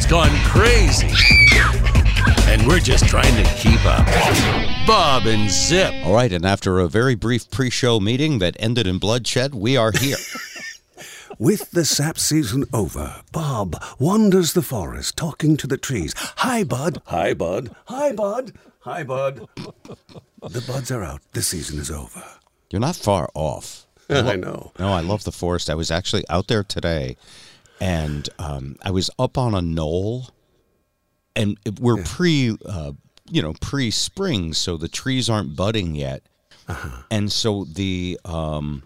internet's gone crazy. And we're just trying to keep up. Bob and Zip. All right, and after a very brief pre show meeting that ended in bloodshed, we are here. With the sap season over, Bob wanders the forest talking to the trees. Hi, Bud. Hi, Bud. Hi, Bud. Hi, Bud. The buds are out. The season is over. You're not far off. I know. No, I love the forest. I was actually out there today, and um, I was up on a knoll, and we're pre, uh, you know, pre spring, so the trees aren't budding yet, and so the um,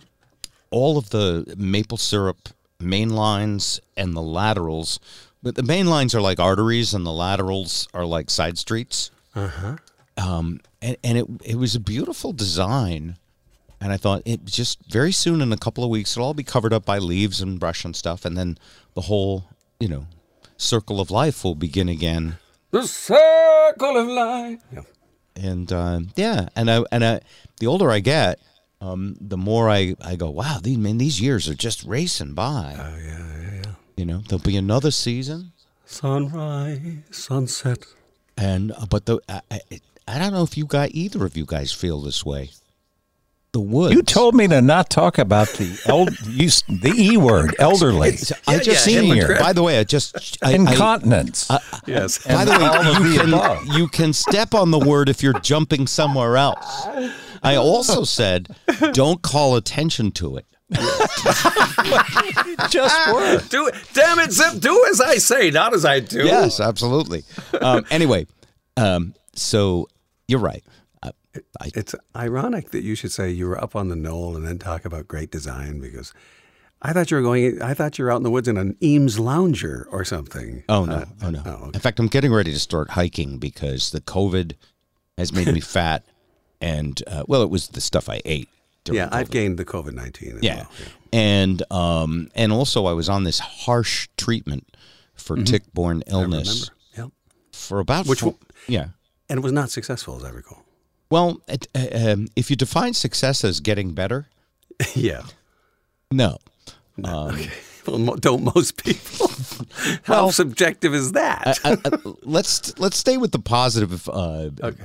all of the maple syrup main lines and the laterals, but the main lines are like arteries, and the laterals are like side streets. Um, and and it it was a beautiful design. And I thought it just very soon in a couple of weeks it'll all be covered up by leaves and brush and stuff, and then the whole you know circle of life will begin again. The circle of life. Yeah. And uh, yeah, and I and I, the older I get, um, the more I, I go, wow, these man, these years are just racing by. Oh, yeah, yeah, yeah. You know, there'll be another season, Sunrise, sunset. and uh, but the I, I, I don't know if you guys either of you guys feel this way. The woods. You told me to not talk about the eld, use the e word, elderly, I just yeah, senior. By the way, I just I, I, incontinence. Yes. By the way, all of you the can, above. you can step on the word if you're jumping somewhere else. I also said, don't call attention to it. just were. do it. Damn it, Zip. Do as I say, not as I do. Yes, absolutely. Um, anyway, um, so you're right. I, It's ironic that you should say you were up on the knoll and then talk about great design because I thought you were going. I thought you were out in the woods in an Eames lounger or something. oh no, Uh, oh no. oh, okay. In fact, I'm getting ready to start hiking because the COVID has made me fat, and uh, well, it was the stuff I ate. during Yeah, I've gained the COVID nineteen. Yeah. And um and also I was on this harsh treatment for tick-borne illness Yep. for about Which four, yeah. And it was not successful, as I recall. Well, it, uh, um, if you define success as getting better, yeah. no. okay. Well, mo- don't most people? How subjective is that? I, I, let's let's stay with the positive uh, okay.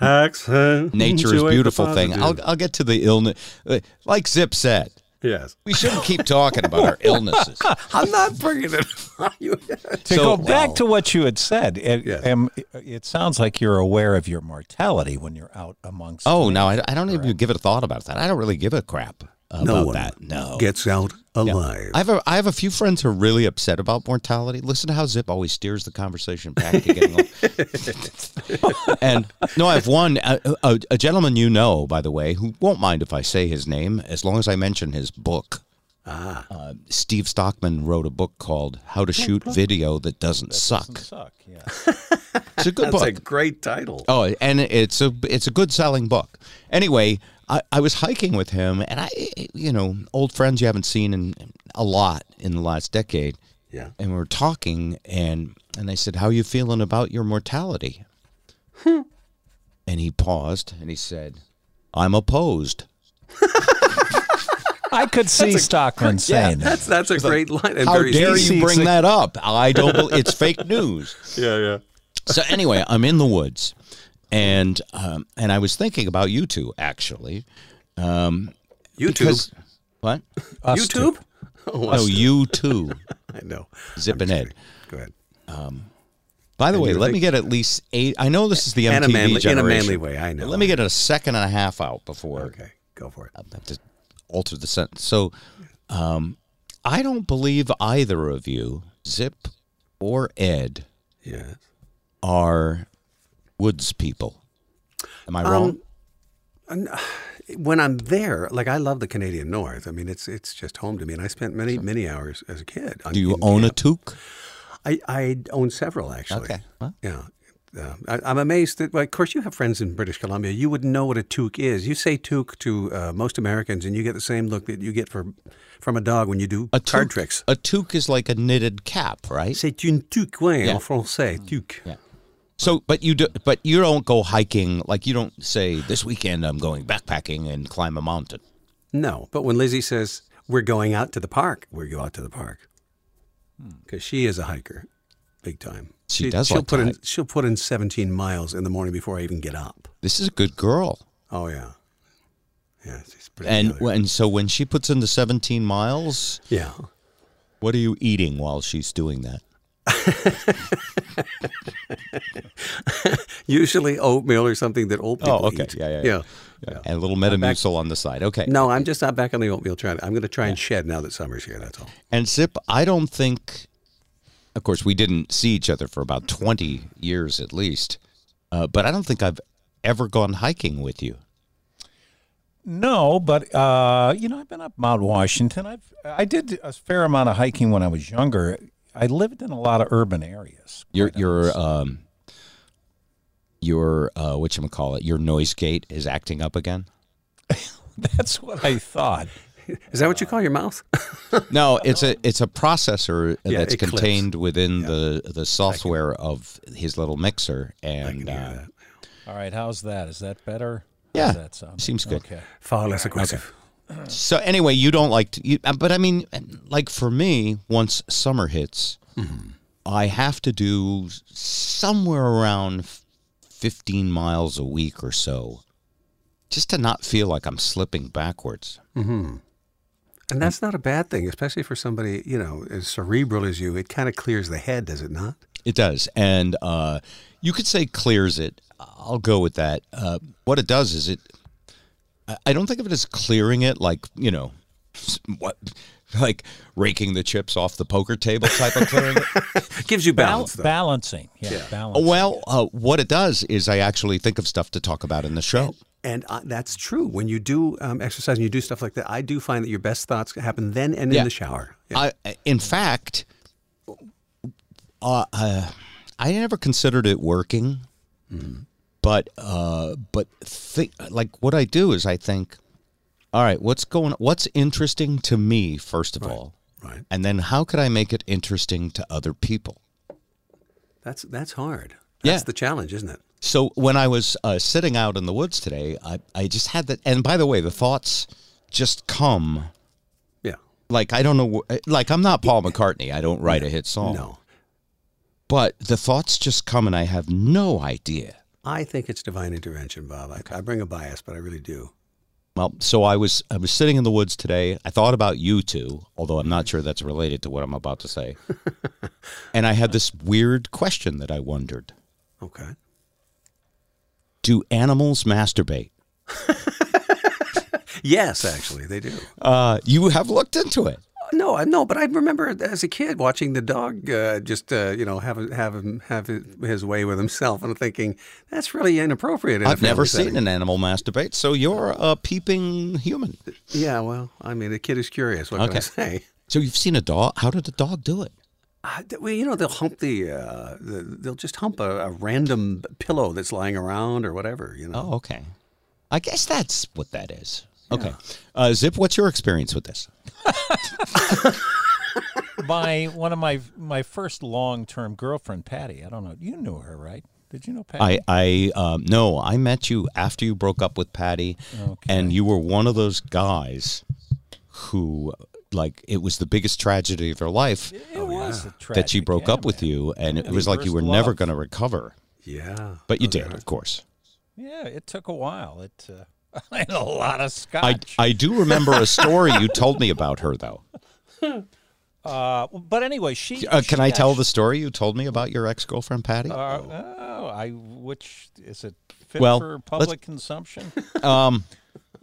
Accent. nature is beautiful thing. I'll I'll get to the illness. Uh, like Zip said, yes. we shouldn't keep talking about our illnesses. I'm not bringing it on you. To So- go back to what you had said, it, Yeah. um, it sounds like you're aware of your mortality when you're out amongst. Oh no, I, I don't even give it a thought about that. I don't really give a crap about no one that. No. gets out alive. I have a I have a few friends who are really upset about mortality. Listen to how Zip always steers the conversation back to getting old. and no, I have one a, a, a gentleman you know, by the way, who won't mind if I say his name as long as I mention his book. ah. Uh, Steve Stockman wrote a book called "How to Shoot Video That Doesn't Suck." suck. Yeah. It's a good That's book. a great title. Oh, and it's a it's a good selling book. Anyway, I, I was hiking with him, and I, you know, old friends you haven't seen in a lot in the last decade, Yeah. and we were talking, and and I said, "How are you feeling about your mortality?" and he paused, and he said, "I'm opposed." I could see Stockman saying that. That's that's a great line. And How very dare easy. you bring that up? I don't. bel it's fake news. Yeah, yeah. so anyway, I'm in the woods, and um, and I was thinking about you two actually. Um, YouTube. because- what? Us YouTube. too. Oh, No, you too. I know. Zip and Ed. Go ahead. By the And way, let think- me get at least eight. I know this is the MTV In a manly- in a manly way, I know. Let me get a second and a half out before Okay, go for it. I have to alter the sentence. So, um, I don't believe either of you, Zip or Ed, Yes. are woods people. Am I wrong? Um, When I'm there, like I love the Canadian North. I mean, it's it's just home to me, and I spent many many hours as a kid. Do you own a camp. toque? I I own several actually. Okay. Well. Yeah. Uh, I, I'm amazed that, well, of course, you have friends in British Columbia. You would know what a toque is. You say toque to uh, most Americans, and you get the same look that you get for, from a dog when you do A card toque- tricks. A toque is like a knitted cap, right? C'est une toque, oui, Yeah. en français, toque. Yeah. So, but you do, but you don't go hiking. Like you don't say this weekend I'm going backpacking and climb a mountain. No, but when Lizzie says we're going out to the park, we go out to the park Hmm. because she is a hiker. big time. She does She'll like put to in. hike. She'll put in 17 miles in the morning before I even get up. This is a good girl. Oh yeah, yeah. She's pretty And together. and so when she puts in the 17 miles, yeah. what are you eating while she's doing that? Usually oatmeal or something that old people Oh, okay. eat. Yeah, yeah, yeah. yeah. And a little Metamucil on the side. Okay. No, I'm just not back on the oatmeal trying. I'm going to try and shed now that summer's here. That's all. And Zip, I don't think, of course, we didn't see each other for about 20 years at least, uh, but I don't think I've ever gone hiking with you. No, but uh, you know, I've been up Mount Washington. I've I did a fair amount of hiking when I was younger. I lived in a lot of urban areas. Your, your, um, your, uh, what you call it, your noise gate is acting up again. That's what I thought. Is that what you call your mouth? No, it's a it's a processor Yeah, that's it clips. contained within the the software of his little mixer, I and can hear uh, that. All right, how's that? Is that better? Yeah, that sound? seems good. Okay. Far less aggressive. So anyway, you don't like to, you, uh, but I mean, like for me, once summer hits, I have to do somewhere around fifteen miles a week or so, just to not feel like I'm slipping backwards. And that's not a bad thing, especially for somebody you know as cerebral as you. It kind of clears the head, does it not? It does, and uh, you could say clears it. I'll go with that. Uh, what it does is it. I- I don't think of it as clearing it, like you know, what, like raking the chips off the poker table type of clearing it. It gives you balance, though. balancing. Yeah, balancing. Well, uh, what it does is I actually think of stuff to talk about in the show. And uh, that's true. When you do um, exercise and you do stuff like that, I do find that your best thoughts happen then and Yeah. in the shower. Yeah. I, in fact, uh, uh, I never considered it working, but uh, but like what I do is I think, all right, what's going, what's interesting to me first of all, right. and then how could I make it interesting to other people? That's that's hard. Yeah. That's the challenge, isn't it? So when I was uh, sitting out in the woods today, I, I just had that. And by the way, the thoughts just come. Yeah. Like I don't know. Like I'm not Paul McCartney. I don't write a hit song. No. But the thoughts just come, and I have no idea. I think it's divine intervention, Bob. I, I bring a bias, but I really do. Well, so I was I was sitting in the woods today. I thought about you two, although I'm not sure that's related to what I'm about to say. and I had this weird question that I wondered: Okay. Do animals masturbate? Yes, actually, they do. Uh, you have looked into it. No, I no, but I remember as a kid watching the dog uh, just uh, you know have have him have his, way with himself, and thinking that's really inappropriate. In I've never family seen an animal masturbate, so you're a peeping human. Yeah, well, I mean, a kid is curious. What can I Okay. say? So you've seen a dog. How did the dog do it? Uh, well, you know, they'll hump the, uh, the they'll just hump a, a random pillow that's lying around or whatever. You know. Oh, okay. I guess that's what that is. Okay. Uh, Zip, what's your experience with this? my one of my my first long term girlfriend, Patty. I don't know. You knew her, right? Did you know Patty? I, I, um, no, I met you after you broke up with Patty, Okay. and you were one of those guys who, like, it was the biggest tragedy of their life it was a that she broke yeah, up with man. you, and it was like you first were never going to recover, Yeah. but you Those did, of course. Yeah, it took a while. It uh, I a lot of scotch. I I do remember a story you told me about her, though. uh, but anyway, she. Uh, she can I tell actu- the story you told me about your ex girlfriend, Patty? Uh, oh, I which is it fit Well, for public consumption? Um,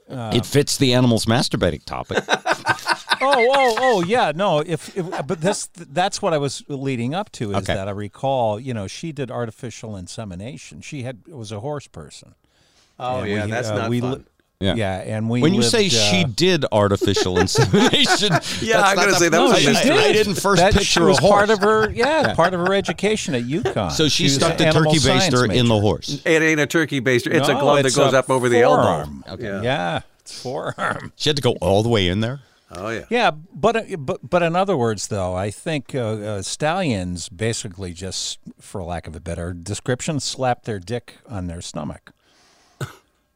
it fits the animals masturbating topic. oh, oh, oh, yeah. No, if, if but this that's what I was leading up to is Okay. that I recall, you know, she did artificial insemination. She had was a horse person. Oh And yeah, we, that's uh, not we fun. li- Yeah. Yeah, and we when you lived, say she uh, did artificial insemination, Yeah, I'm gonna say that was I, a I- mystery. I didn't first that she picture was a horse. part of her, yeah, part of her education at UConn. so she, was stuck an the turkey science baster in the horse. It ain't a turkey baster. It's a No, glove that goes up over the forearm. elbow. Okay. Yeah, it's forearm. She had to go all the way in there. Oh yeah. Yeah, but uh, but but in other words, though, I think uh, uh, stallions basically just, for lack of a better description, slap their dick on their stomach.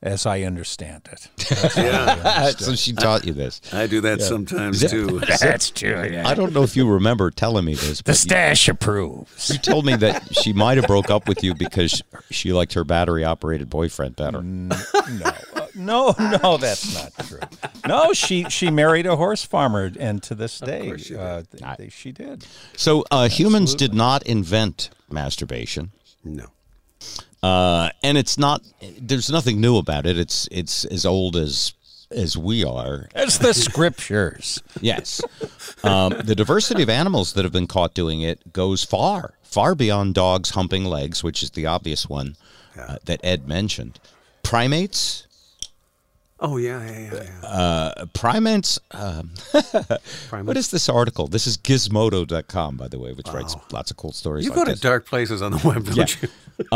As I understand it. Yeah, so she taught you this. I do that sometimes Zip. too. That's true. Yeah. I don't know if you remember telling me this, The but you, stash approves. you told me that she might have broke up with you because she liked her battery operated boyfriend better. No, uh, no, no, that's not true. No, she she married a horse farmer, and to this day, course she did. uh, th- they- she did. So uh, humans did not invent masturbation. No. Uh, and it's not. There's nothing new about it. It's it's as old as as we are. It's the scriptures. Yes. Um, the diversity of animals that have been caught doing it goes far, far beyond dogs humping legs, which is the obvious one uh, that Ed mentioned. Primates. Oh yeah, yeah, yeah. yeah. Uh, primates. Um, what is this article? This is Gizmodo.com, by the way, which writes lots of cool stories. you like go to this. dark places on the web, don't Yeah. you?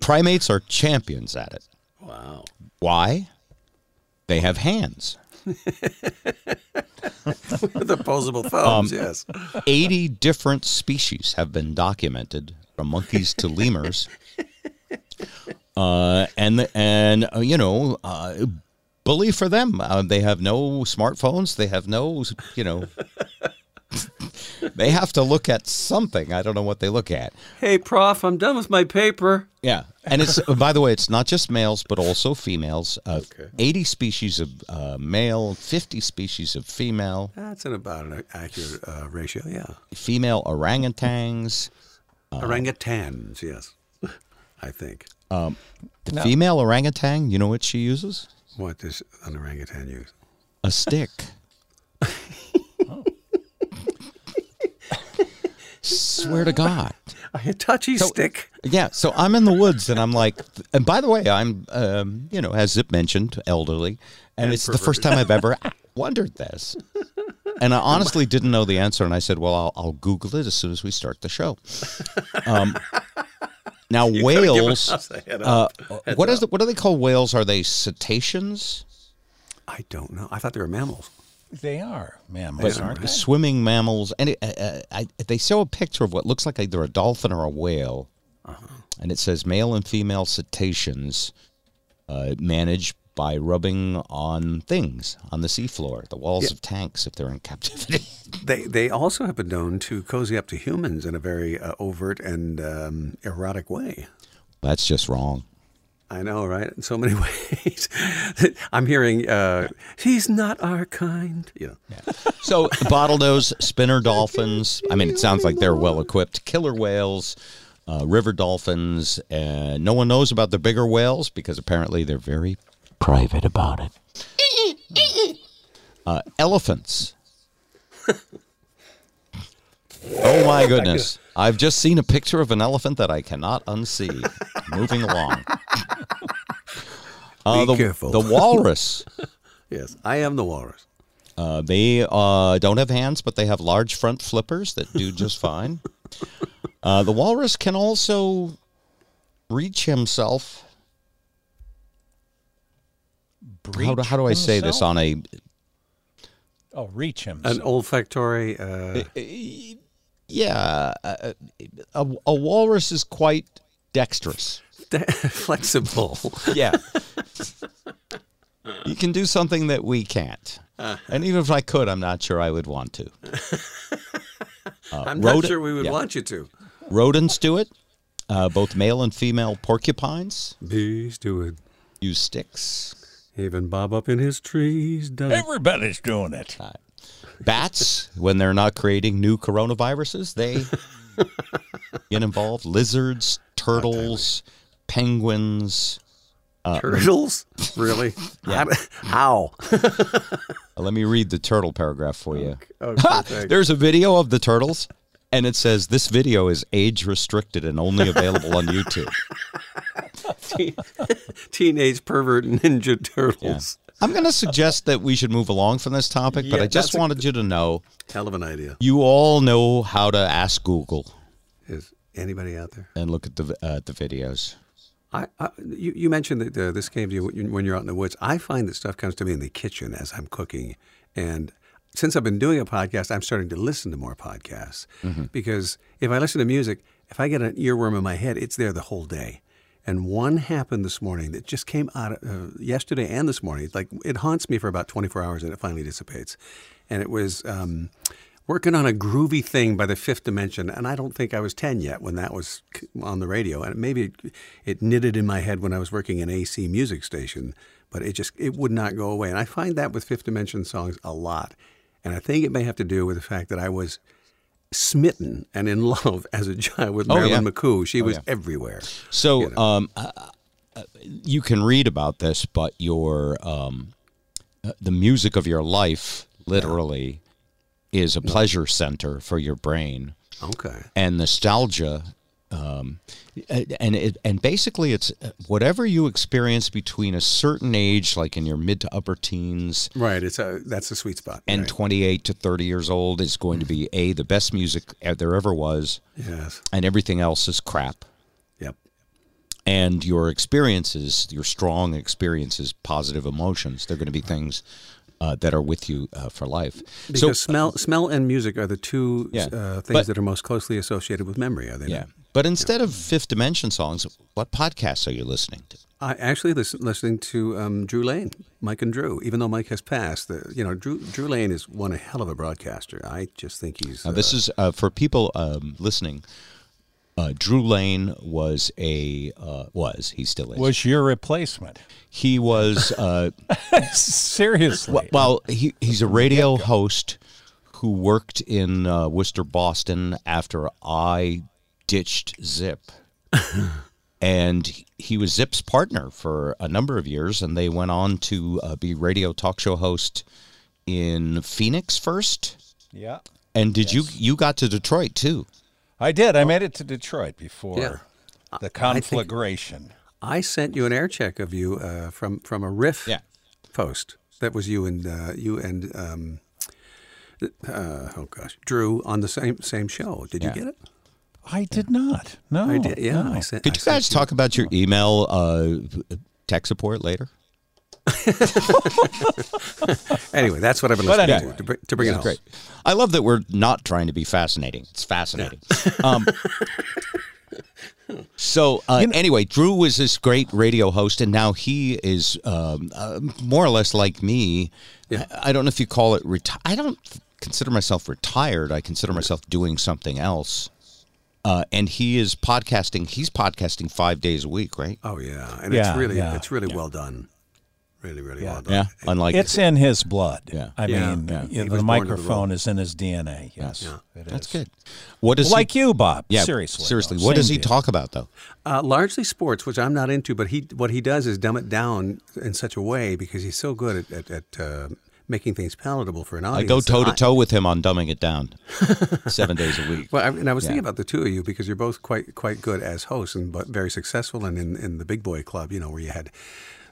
Primates are champions at it. Wow. Why? They have hands. With opposable Um, thumbs, yes. 80 different species have been documented from monkeys to lemurs. Uh, and, the, and uh, you know, uh, bully for them. Uh, they have no smartphones. They have no, you know, they have to look at something. I don't know what they look at. Hey, Prof, I'm done with my paper. Yeah, and it's by the way, it's not just males but also females. Uh, Okay. Eighty species of uh, male, fifty species of female. That's an about an accurate uh, ratio, yeah. Female orangutans. Uh, Orangutans, yes. I think. The No. female orangutan. You know what she uses? What does an orangutan use? A stick. Swear to God. A touchy stick. Yeah, so I'm in the woods and I'm like, and by the way, I'm, um, you know, as Zip mentioned, elderly, and, And it's the first time I've ever wondered this. And I honestly didn't know the answer, and I said, "Well, I'll, I'll Google it as soon as we start the show." Um, now, could've whales. us a head Uh, what is the, what do they call whales? Are they cetaceans? I don't know. I thought they were mammals. They are mammals, But aren't they? swimming mammals, and it, uh, uh, I, they show a picture of what looks like either a dolphin or a whale, and it says male and female cetaceans uh, managed by rubbing on things on the seafloor, the walls of tanks if they're in captivity. They they also have been known to cozy up to humans in a very uh, overt and um, erotic way. That's just wrong. I know, right? In so many ways. I'm hearing, uh, he's not our kind. You know. So bottlenose, spinner dolphins. I mean, it sounds like they're well equipped. Killer whales, uh, river dolphins. And no one knows about the bigger whales because apparently they're very private about it. Uh, elephants. oh my goodness! I've just seen a picture of an elephant that I cannot unsee. Moving along. Uh, Be the, careful. The walrus. Yes, I am the walrus. Uh, they uh, don't have hands, but they have large front flippers that do just fine. Uh, the walrus can also reach himself. How do, how do I say this on a? Oh, reach him. An olfactory. Uh, Yeah, a, a, a walrus is quite dexterous. flexible. Yeah. you can do something that we can't. And even if I could, I'm not sure I would want to. I'm not sure we would yeah. want you to. Rodents do it. Uh, both male and female porcupines Bees do it. use sticks. Even Bob up in his trees does. Everybody's doing it. Bats, when they're not creating new coronaviruses, they get involved. Lizards, turtles, penguins. Turtles? Really? I'm- How? Uh, Let me read the turtle paragraph for you. Okay. There's a video of the turtles, and it says this video is age restricted and only available on YouTube. Teenage pervert ninja turtles. I'm going to suggest that we should move along from this topic, but I just that's a- wanted you to know Hell of an idea. you all know how to ask Google Is anybody out there? and look at the uh, the videos. I, I you, you mentioned that uh, this came to you when when you're out in the woods. I find that stuff comes to me in the kitchen as I'm cooking, and since I've been doing a podcast, I'm starting to listen to more podcasts because if I listen to music, if I get an earworm in my head, it's there the whole day. And one happened this morning that just came out uh, yesterday and this morning. Like it haunts me for about 24 hours and it finally dissipates. And it was um, working on a groovy thing by the Fifth Dimension, and I don't think I was 10 yet when that was on the radio. And maybe it, it knitted in my head when I was working in AC music station, but it just it would not go away. And I find that with Fifth Dimension songs a lot. And I think it may have to do with the fact that I was smitten and in love as a child with Oh, Marilyn yeah. McCoo. She was yeah. everywhere. So you know. um, uh, uh, you can read about this, but your um, uh, the music of your life literally is a pleasure center for your brain, Okay. and nostalgia. Um, and it, and basically, it's uh, whatever you experience between a certain age, like in your mid to upper teens, Right. It's a that's a sweet spot. and right. 28 to 30 years old, is going to be a the best music there ever was, yes. and everything else is crap. Yep. and your experiences, your strong experiences, positive emotions, they're going to be things uh, that are with you uh, for life. Because so, smell, smell, and music are the two Yeah. uh, things But- that are most closely associated with memory. Are they? yeah. not? But instead of Fifth Dimension songs, what podcasts are you listening to? I actually listen, listening to um, Drew Lane, Mike and Drew. Even though Mike has passed, the, you know, Drew Drew Lane is one a hell of a broadcaster. I just think he's. Now, this uh, is uh, for people um, listening. Uh, Drew Lane was a uh, was he still is Was your replacement? he was uh, Seriously. well he he's a radio host who worked in uh, Worcester, Boston after I ditched Zip. and he was Zip's partner for a number of years, and they went on to uh, be radio talk show host in Phoenix first. yeah. And did you you got to Detroit too? I did. I made it to Detroit before Yeah. the conflagration. I sent you an air check of you uh, from from a riff Yeah. post. That was you and uh, you and um, uh, oh gosh, Drew on the same same show. Did you get it? I did not. No. I did. Yeah, no. I sent. Could I you sent guys talk about your email uh, tech support later? Anyway, that's what I've been But listening anyway, to to, bring it home. Great. I love that we're not trying to be fascinating. It's fascinating. Um, so uh, anyway, Drew was this great radio host, and now he is um, uh, more or less like me. Yeah. I, I don't know if you call it reti- I don't consider myself retired. I consider myself doing something else. Uh, and he is podcasting. He's podcasting five days a week, right? Oh yeah, and Yeah, it's really yeah, it's really well done. Really, really well done. Yeah, unlike It's in his blood. Yeah. I Yeah, mean, yeah. you know, the born to the microphone is in his DNA. Yes. Yeah. it that's is. good. What does Like he, you, Bob. Yeah, Seriously. seriously. though. What does he deal. talk about though? Uh, largely sports, which I'm not into, but he what he does is dumb it down in such a way because he's so good at at, at uh, making things palatable for an audience. I go toe to toe with him on dumbing it down, seven days a week. Well, I, and I was thinking about the two of you because you're both quite quite good as hosts and but very successful and in, in the big boy club, you know, where you had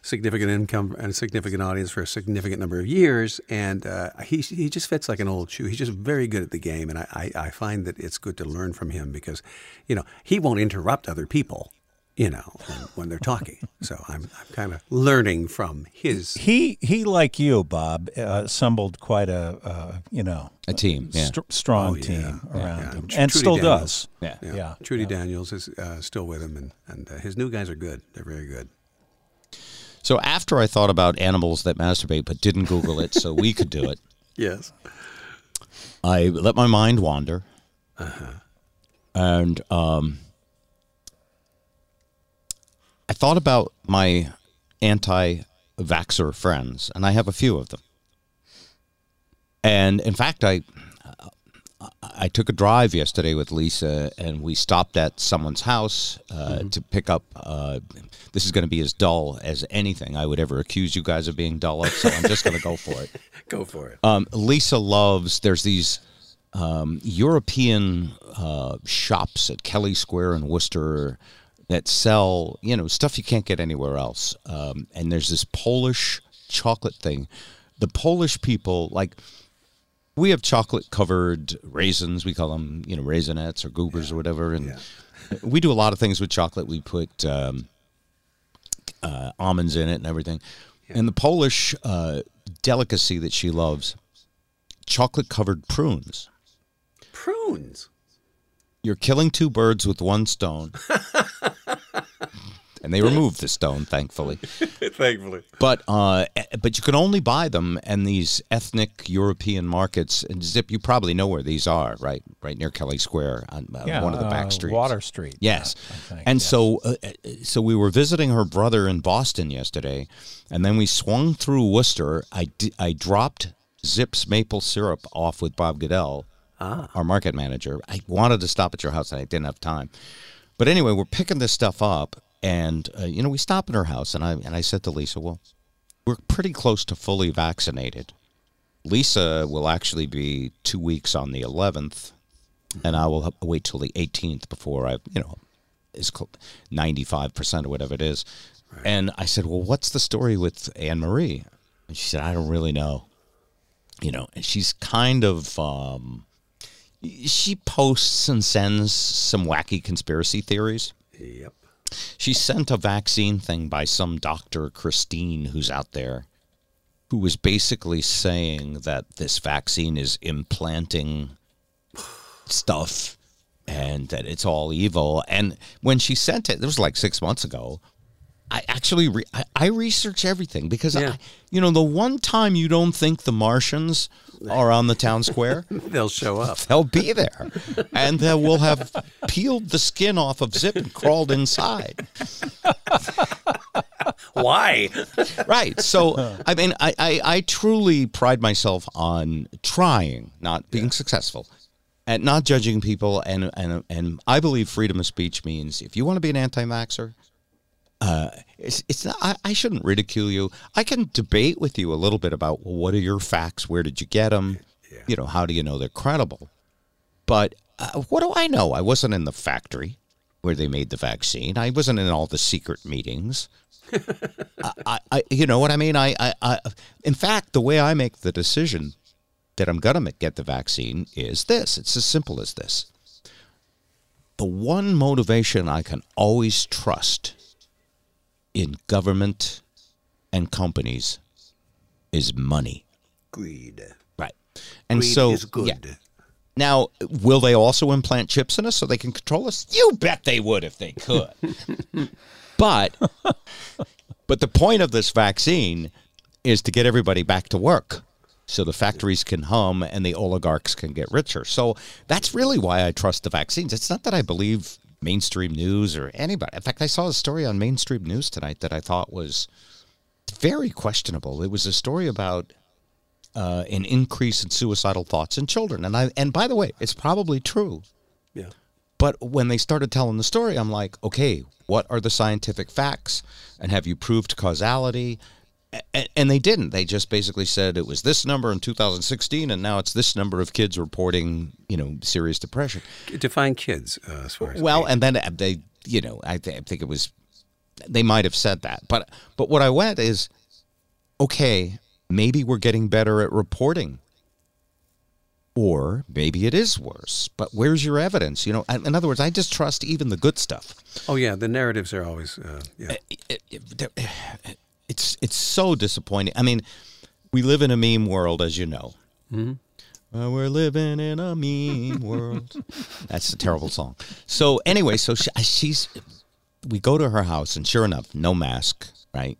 significant income and a significant audience for a significant number of years. And uh, he he just fits like an old shoe. He's just very good at the game, and I, I, I find that it's good to learn from him because, you know, he won't interrupt other people. You know, when, when they're talking. So I'm, I'm kind of learning from his. He he, like you, Bob, uh, assembled quite a uh, you know A team, yeah. str- strong Oh, yeah. team around Yeah. him, Tr- and Trudy still Daniels. does. Yeah. Yeah. Yeah, Trudy yeah. Daniels is uh, still with him, and, and uh, his new guys are good. They're very good. So after I thought about animals that masturbate but didn't Google it so we could do it, Yes. I let my mind wander. And um, I thought about my anti vaxxer friends, and I have a few of them. And in fact, I. I took a drive yesterday with Lisa, and we stopped at someone's house uh, to pick up. Uh, this is going to be as dull as anything I would ever accuse you guys of being dull of, so I'm just going to go for it. Go for it. Um, Lisa loves. There's these um, European uh, shops at Kelly Square in Worcester that sell you know stuff you can't get anywhere else. Um, and there's this Polish chocolate thing. The Polish people like. We have chocolate covered raisins. We call them, you know, raisinets or goobers or whatever. And we do a lot of things with chocolate. We put um, uh, almonds in it and everything. And the Polish uh, delicacy that she loves, chocolate covered prunes. Prunes. You're killing two birds with one stone. and they removed the stone, thankfully. Thankfully. But uh, but you can only buy them in these ethnic European markets. And Zip, you probably know where these are, right? Right near Kelly Square on uh, Yeah, one of the back uh, streets. Water Street. Yes. I think, and yes. so uh, uh, so we were visiting her brother in Boston yesterday, and then we swung through Worcester. I, di- I dropped Zip's maple syrup off with Bob Goodell, our market manager. I wanted to stop at your house, and I didn't have time. But anyway, we're picking this stuff up, and uh, you know, we stop at her house, and I and I said to Lisa, "Well, we're pretty close to fully vaccinated. Lisa will actually be two weeks on the 11th, and I will wait till the 18th before I, you know, is ninety five percent or whatever it is. And I said, "Well, what's the story with Anne Marie?" And she said, "I don't really know." You know, and she's kind of um, she posts and sends some wacky conspiracy theories. Yep. She sent a vaccine thing by some doctor, Christine, who's out there, who was basically saying that this vaccine is implanting stuff and that it's all evil. And when she sent it, it was like six months ago. I actually re- I, I research everything because Yeah. I, you know the one time you don't think the Martians are on the town square, They'll show up. they'll be there, and uh, we'll have peeled the skin off of Zip and crawled inside. Why? Right. So I mean, I, I I truly pride myself on trying, not being successful, at not judging people, and and and I believe freedom of speech means if you want to be an anti-vaxxer. Uh, it's, it's not, I, I shouldn't ridicule you. I can debate with you a little bit about well, what are your facts? Where did you get them? You know, how do you know they're credible? But uh, what do I know? I wasn't in the factory where they made the vaccine. I wasn't in all the secret meetings. I, I, you know what I mean? I, I, I, in fact, the way I make the decision that I'm gonna get the vaccine is this. It's as simple as this. The one motivation I can always trust in government and companies is money. Greed. Right. And Greed so is good. yeah. Now, will they also implant chips in us so they can control us? You bet they would if they could. but but the point of this vaccine is to get everybody back to work so the factories can hum and the oligarchs can get richer. So that's really why I trust the vaccines. It's not that I believe mainstream news or anybody. In fact, I saw a story on mainstream news tonight that I thought was very questionable. It was a story about uh, an increase in suicidal thoughts in children, and I and by the way, it's probably true. Yeah. But when they started telling the story, I'm like, okay, what are the scientific facts? And have you proved causality? And, they didn't. They just basically said it was this number in 2016, and now it's this number of kids reporting, you know, serious depression. Define kids uh, as far as Well, and then they, you know, I, th- I think it was, they might have said that, but but what I went is, okay, maybe we're getting better at reporting, or maybe it is worse. But where's your evidence? You know, in other words, I just trust even the good stuff. oh yeah, the narratives are always uh, yeah. It- it's it's so disappointing. I mean, we live in a meme world, as you know. Well, we're living in a meme world. That's a terrible song. So anyway, so she, she's we go to her house, and sure enough, no mask. Right.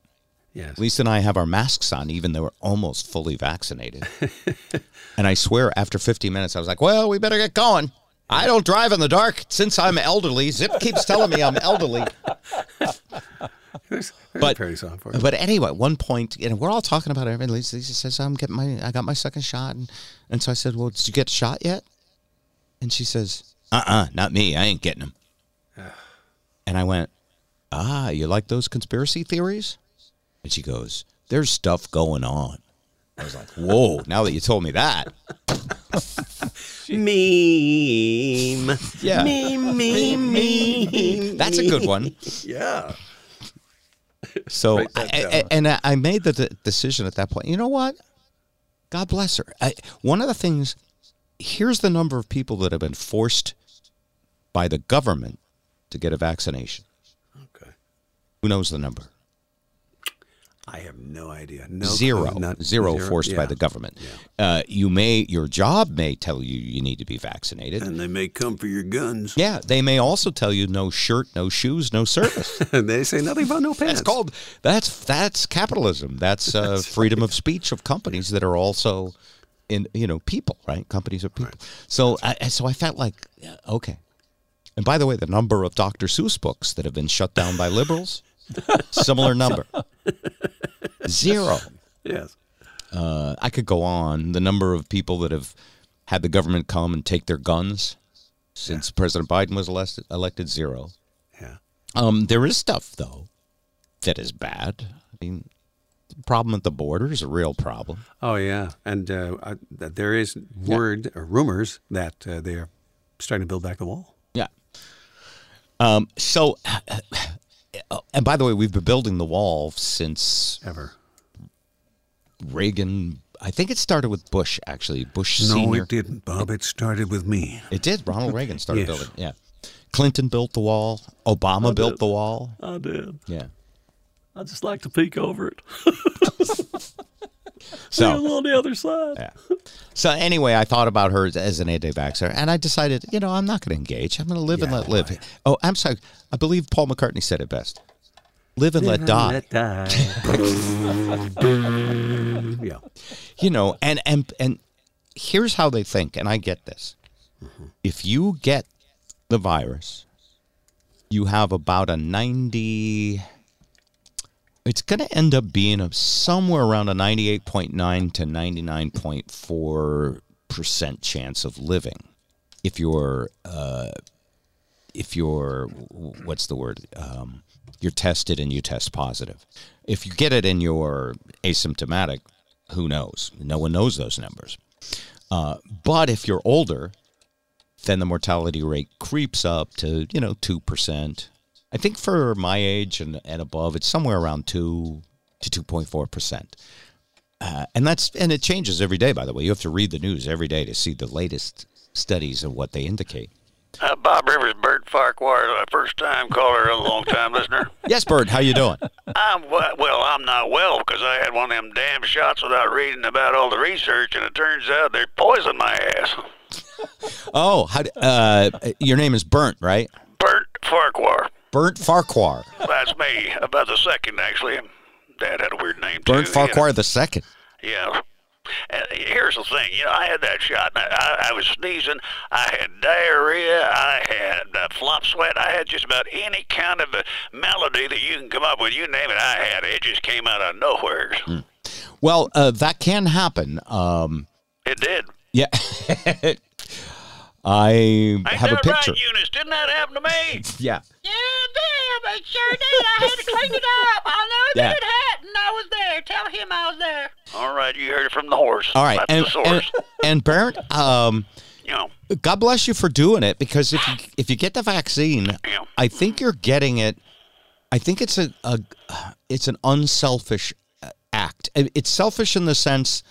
Yes. Lisa and I have our masks on, even though we're almost fully vaccinated. and I swear, after 50 minutes, I was like, "Well, we better get going." I don't drive in the dark since I'm elderly. Zip keeps telling me I'm elderly. There's, there's But- parody song for. But anyway, at one point, you know, we're all talking about it. And Lisa, Lisa says, "I'm getting my, I got my second shot," and and so I said, "Well, did you get shot yet?" And she says, "Uh-uh, not me. I ain't getting them." And I went, "Ah, you like those conspiracy theories?" And she goes, "There's stuff going on." I was like, "Whoa!" Now that you told me that, Meme. yeah, Meme, meme, meme. that's a good one. Yeah. So, I. I- and I- made the decision at that point. You know what? God bless her. I, one of the things here's the number of people that have been forced by the government to get a vaccination. Okay. Who knows the number? I have no idea. No zero. Not- zero forced by the government. Uh, you may, your job may tell you you need to be vaccinated. And they may come for your guns. yeah, they may also tell you no shirt, no shoes, no service. And they say nothing about no pants. That's called that's that's capitalism. That's uh, freedom of speech of companies that are also in you know people, right? Companies are people. So I, I- so I felt like yeah, okay. And by the way, the number of Dr. Seuss books that have been shut down by liberals, similar number, zero. Yes. Uh, I could go on. The number of people that have had the government come and take their guns since President Biden was elected, elected zero. Yeah. Um, there is stuff though that is bad. I mean, the problem at the border is a real problem. Oh yeah, and uh, I, that there is word or rumors that uh, they are starting to build back the wall. Yeah. Um. So, uh, Uh, and by the way, we've been building the wall since Ever? Reagan. I think it started with Bush. Actually, Bush No, senior. it didn't, Bob. It started with me. It did. Ronald Reagan started Yes. building. Yeah. Clinton built the wall. Obama built the wall. I did. Yeah. I just like to peek over it. So. on the other side. Yeah. So anyway, I thought about her as- an anti-vaxxer, and I decided, you know, I'm not going to engage. I'm going to live and let live. Oh, I'm sorry. I believe Paul McCartney said it best: "Live and let die." Let die. yeah. You know, and and and here's how they think, and I get this: mm-hmm. if you get the virus, you have about a ninety. It's going to end up being a, somewhere around a 98.9 to 99.4 percent chance of living if you're uh, if you're what's the word um, you're tested and you test positive. If you get it and you're asymptomatic, who knows? No one knows those numbers. Uh, but if you're older, then the mortality rate creeps up to you know two percent. I think for my age and, and above, it's somewhere around two to two point four percent. Uh, and that's and it changes every day. By the way, you have to read the news every day to see the latest studies of what they indicate. Uh, Bob Rivers, Bert Farquhar, a first time caller, a long time listener. Yes, Bert, how you doing? I'm well, I'm not well because I had one of them damn shots without reading about all the research, and it turns out they poisoned my ass. Oh, how, uh, your name is Bert, right? Bert Farquhar. Burnt Farquhar. That's me. About the second, actually. Dad had a weird name, too. Burnt you know. Farquhar the second. Yeah. And here's the thing, you know, I had that shot. And I, I was sneezing. I had diarrhea. I had uh, flop sweat. I had just about any kind of a malady that you can come up with. You name it, I had it. It just came out of nowhere. Well, uh, that can happen. Um, It did. yeah. I Ain't have a picture. right, Eunice? Didn't that happen to me? Yeah. Yeah, damn, it sure did. I had to clean it up. I know Yeah. that it had, and I was there. Tell him I was there. All right, you heard it from the horse. All right. That's And, the and, and Burnt, um, you know, God bless you for doing it because if you, if you get the vaccine, Yeah. I think you're getting it. I think it's a, a it's an unselfish uh, act. It's selfish in the sense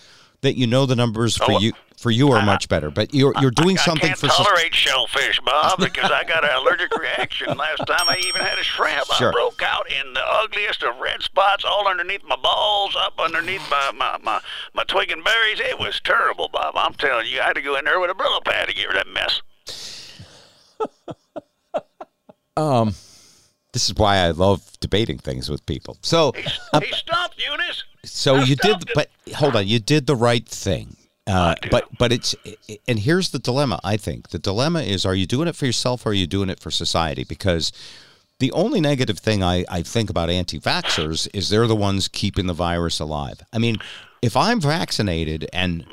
that you know the numbers for Oh, you for you are much better, but you're you're doing I something can't for soc- tolerate shellfish, Bob, because I got an allergic reaction last time I even had a shrimp. Sure. I broke out in the ugliest of red spots all underneath my balls, up underneath my, my, my, my twig and berries. It was terrible, Bob. I'm telling you, I had to go in there with a Brillo pad to get rid of that mess. Um, This is why I love debating things with people. So, uh, he stumped Eunice. so I you did, stopped it. but hold on, you did the right thing. Uh, but but it's and here's the dilemma. I think the dilemma is: Are you doing it for yourself, or are you doing it for society? Because the only negative thing I, I think about anti-vaxxers is they're the ones keeping the virus alive. I mean, if I'm vaccinated and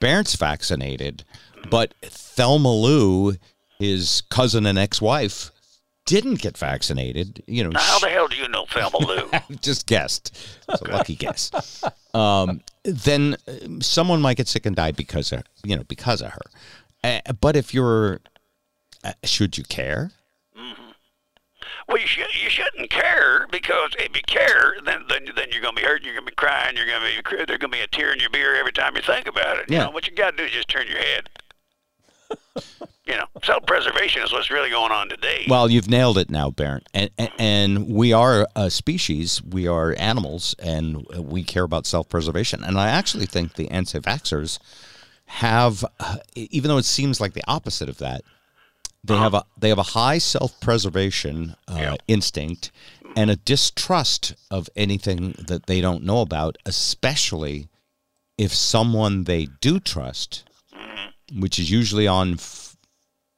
Barrett's vaccinated, but Thelma Lou, his cousin and ex-wife, didn't get vaccinated, you know, Now, how the hell do you know Thelma Lou? just guessed. It's a lucky guess. Um, then uh, someone might get sick and die because of you know because of her. Uh, but if you're, uh, should you care? Well, you, should, you shouldn't care because if you care, then then, then you're going to be hurting, you're going to be crying, you're going to be there's going to be a tear in your beer every time you think about it. You Yeah. know what you got to do is just turn your head. You know, self-preservation is what's really going on today. Well, you've nailed it now, Baron. And, and, and we are a species, we are animals, and we care about self preservation. And I actually think the anti vaxxers have, uh, even though it seems like the opposite of that, they have a they have a high self preservation uh, Yeah. instinct and a distrust of anything that they don't know about, especially if someone they do trust, which is usually on,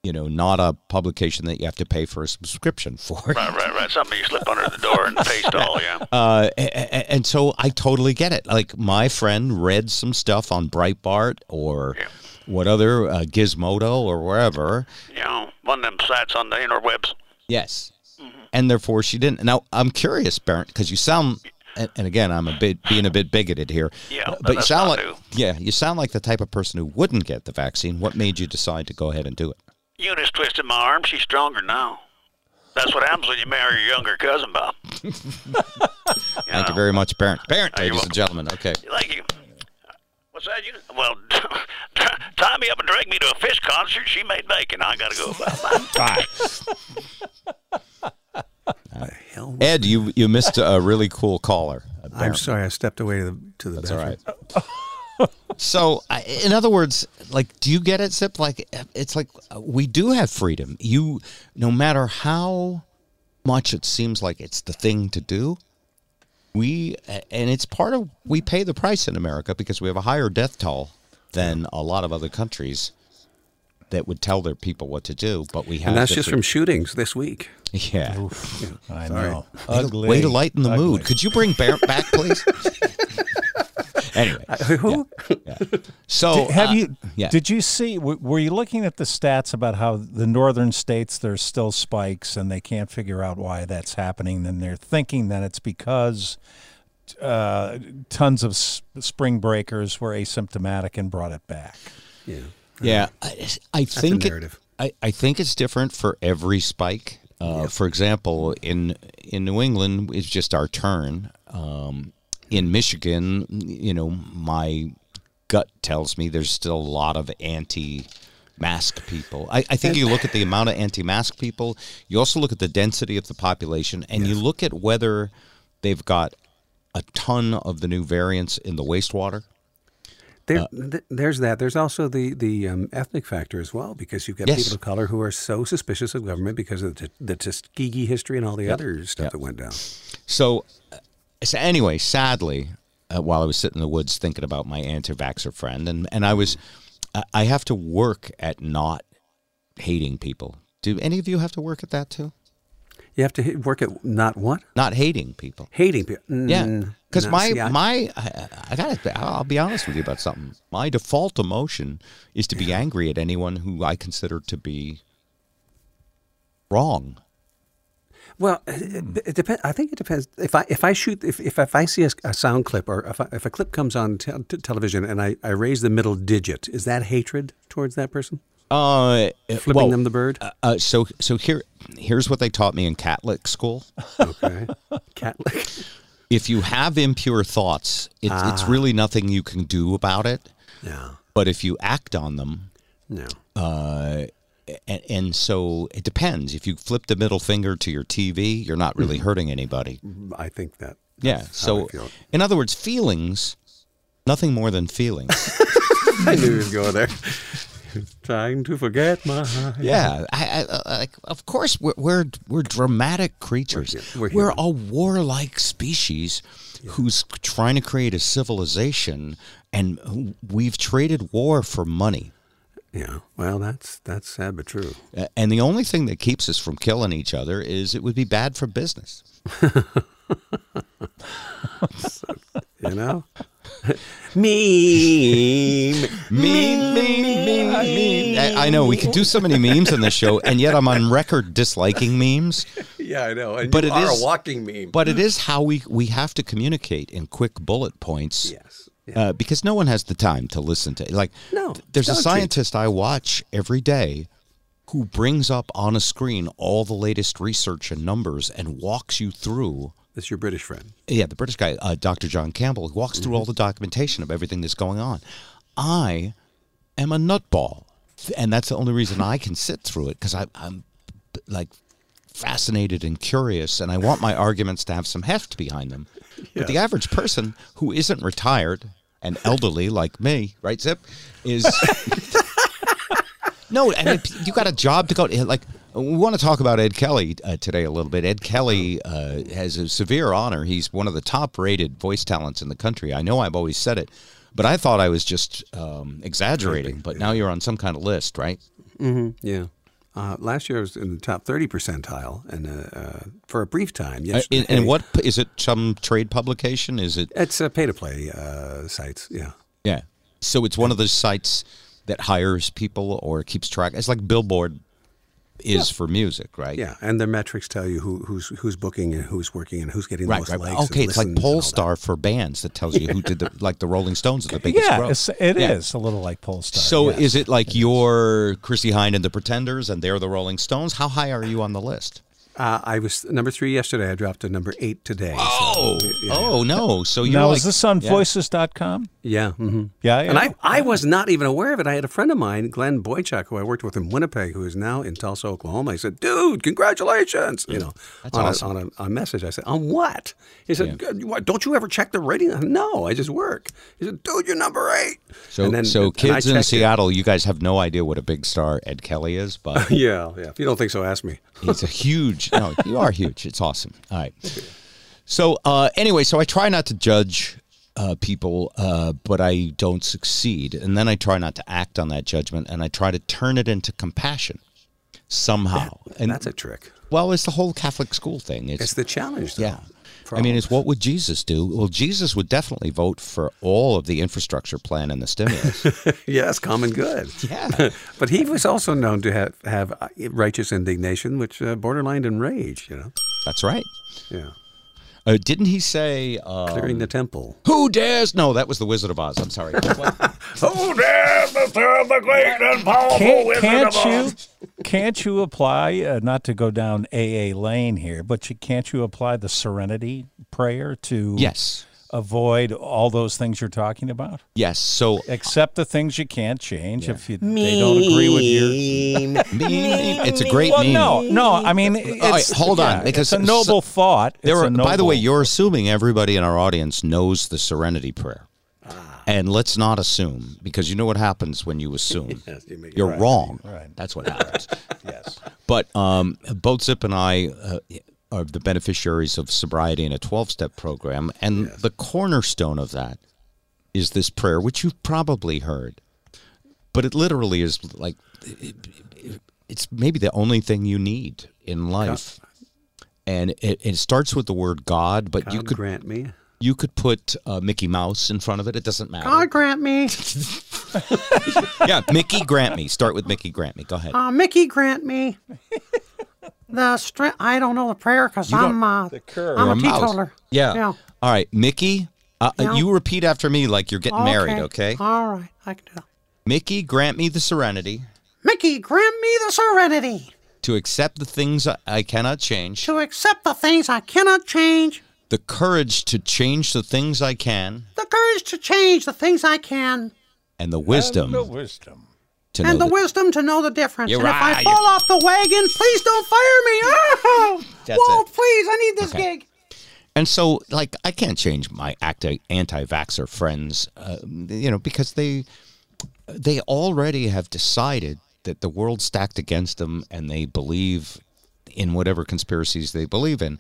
you know, not a publication that you have to pay for a subscription for. right, right, right. Something you slip under the door and paste all, yeah. Uh, a- a- and so I totally get it. Like my friend read some stuff on Breitbart or Yeah. what other uh, Gizmodo or wherever. You know, one of them sites on the interwebs. Yes, and therefore she didn't. Now I'm curious, Barrett, because you sound. And, and again, I'm a bit being a bit bigoted here. Yeah, but, you sound like new. yeah, you sound like the type of person who wouldn't get the vaccine. What made you decide to go ahead and do it? Eunice twisted my arm. She's stronger now. That's what happens when you marry your younger cousin, Bob. Thank you very much, Oh, you're ladies and gentlemen. Okay. Thank you. What's that? You? Well, tie me up and drag me to a fish concert. She made bacon. I gotta go. Bye. Hell, Ed, you you missed a really cool caller. uh, I'm sorry, I stepped away to the to the That's all bathroom. right. so, I- in other words, like, do you get it, Zip? Like, it's like uh, we do have freedom. You, no matter how much it seems like it's the thing to do, we, and it's part of we pay the price in America because we have a higher death toll than a lot of other countries that would tell their people what to do. But we have And that's just free- from shootings this week. yeah. I Sorry. know. Way to- Ugly. Way to lighten the Ugly. mood. Could you bring Barrett back, please? anyway, Who? so have uh, you? yeah. Did you see? w- Were you looking at the stats about how the northern states there's still spikes and they can't figure out why that's happening? And they're thinking that it's because uh, tons of s- spring breakers were asymptomatic and brought it back. Yeah. Yeah, I, I think it- I, I think it's different for every spike. Uh, For example, in in New England, it's just our turn. Um, in Michigan, you know, my gut tells me there's still a lot of anti-mask people. I, I think you look at the amount of anti-mask people. You also look at the density of the population, and you look at whether they've got a ton of the new variants in the wastewater. There, th- there's that. There's also the the um, ethnic factor as well, because you've got Yes. people of color who are so suspicious of government because of the, the Tuskegee history and all the other stuff Yep. that went down. So, uh, so anyway, sadly, uh, while I was sitting in the woods thinking about my anti-vaxxer friend, and and I was, I- I have to work at not hating people. Do any of you have to work at that too? You have to work at not what Not hating people. hating people. Yeah, Mm, because no, my see, I- my I, I gotta I'll be honest with you about something. My default emotion is to be angry at anyone who I consider to be wrong. Well, it, it depends. I think it depends. If I if I shoot if if, if I see a, a sound clip or if, I, if a clip comes on te- t- television and I, I raise the middle digit, is that hatred towards that person? Uh, Flipping well, them the bird? Uh, uh, so so here here's what they taught me in Catholic school. Okay. Cat lick. If you have impure thoughts, it's, Ah. it's really nothing you can do about it. No. But if you act on them, No. uh, and, and so it depends. If you flip the middle finger to your TV, you're not really hurting anybody. I think that. Yeah. So, in other words, feelings, nothing more than feelings. I knew he was going there. Trying to forget my. yeah. I, I, like, of course, we're, we're we're dramatic creatures. We're We're, we're a warlike species who's trying to create a civilization, and we've traded war for money. Yeah. Well, that's that's sad but true. Uh, And the only thing that keeps us from killing each other is it would be bad for business. You know. Meme. Meme, meme, meme, meme. I, I know we could do so many memes on this show, and yet I'm on record disliking memes. Yeah, I know. And But you it are is- a walking meme. But it is how we we have to communicate in quick bullet points. yes. Yeah. Uh, because no one has the time to listen to like No, th- there's a treat- scientist I watch every day who brings up on a screen all the latest research and numbers and walks you through That's your British friend. yeah, the British guy, uh, Dr. John Campbell, who walks through all Mm-hmm. the documentation of everything that's going on. I am a nutball. and that's the only reason I can sit through it because I'm like fascinated and curious, and I want my arguments to have some heft behind them. But the average person who isn't retired and elderly like me, right, Zip, is no. I mean, you got a job to go. Like we want to talk about Ed Kelly uh, today a little bit. Ed Kelly uh, has a severe honor. He's one of the top-rated voice talents in the country. I know I've always said it, but I thought I was just um, exaggerating. But now you're on some kind of list, right? Yeah. Uh, last year I was in the top 30 percentile, and uh, uh, for a brief time. Uh, Yes. and, and what is it? Some trade publication? Is it? It's a pay to play uh, sites. Yeah. Yeah. So it's one of those sites that hires people or keeps track. It's like Billboard is for music, right? Yeah, and the metrics tell you who, who's who's booking and who's working and who's getting the Right, most right. likes. and Okay, it's like listens and all that. Pollstar for bands that tells you who did the like the Rolling Stones are the biggest yeah, growth. it's, it is Yeah. a little like Pollstar. So yes. is it like you're Chrissie Hynde and the Pretenders and they're the Rolling Stones? How high are you on the list? Uh, I was number three yesterday. I dropped to number eight today. Oh, so, yeah, oh no! So you're now like, is this on yeah. yeah. voices.com? hmm Yeah, And I, I was not even aware of it. I had a friend of mine, Glenn Boychuk, who I worked with in Winnipeg, who is now in Tulsa, Oklahoma. I said, "Dude, congratulations!" You know, That's on, awesome. a, on a, a message. I said, "On what?" He said, "God, what, "Don't you ever check the rating?" I said, no, I just work. He said, "Dude, you're number eight. So, And then- so and I kids in checked it. Seattle, you guys have no idea what a big star Ed Kelly is, but Yeah, yeah. If you don't think so, ask me. He's a huge. No, you are huge. It's awesome. All right. So uh, anyway, so I try not to judge uh, people, uh, but I don't succeed, and then I try not to act on that judgment, and I try to turn it into compassion somehow. and That's a trick. well, it's the whole Catholic school thing. It's, It's the challenge. Though, yeah. For I mean, it's what would Jesus do? Well, Jesus would definitely vote for all of the infrastructure plan and the stimulus. yes, common good. yeah. But he was also known to have, have uh, righteous indignation, which uh, borderlined in rage. You know, That's right. yeah, Uh, didn't he say, um, clearing the temple. "Who dares?" No, that was the Wizard of Oz. I'm sorry. Who dares disturb the great and powerful Can't, Wizard can't of you can't you apply uh, not to go down AA lane here, but you, can't you apply the Serenity prayer to yes. avoid all those things you're talking about? Yes. So Accept the things you can't change if you they don't agree with your. meme, it's a great Well, meme. no, no. I mean, it's, right, hold on, yeah, because it's a noble thought. There It's are, a by the way, you're assuming everybody in our audience knows the Serenity Prayer, and let's not assume because you know what happens when you assume. yes, you You're right. wrong. Right. That's what happens. yes. But um, both Zip and I uh, are the beneficiaries of sobriety in a 12 step program. And the cornerstone of that is this prayer, which you've probably heard. But it literally is like, it- it- it's maybe the only thing you need in life. And it, it starts with the word God, but you could grant me. You could put uh, Mickey Mouse in front of it. It doesn't matter. God grant me, Yeah, Mickey grant me. Start with Mickey grant me. Go ahead. uh, Mickey grant me the strength. I don't know the prayer because I'm uh, curve. I'm You're a a mouse. teetotaler. Yeah. Yeah. All right, Mickey. Uh, uh, Yeah. You repeat after me like you're getting married, okay? All right, I can do that. Mickey, grant me the serenity Mickey, grant me the serenity to accept the things I- I cannot change, to accept the things I cannot change, the courage to change the things I can, the courage to change the things I can, and the wisdom and The wisdom. to know and the that- wisdom to know the difference. You're and if I fall off the wagon, please don't fire me. Oh, That's Walt, it. please, I need this Okay. gig. And so, like, I can't change my anti-vaxxer friends, uh, you know, because they they already have decided that the world's stacked against them, and they believe in whatever conspiracies they believe in,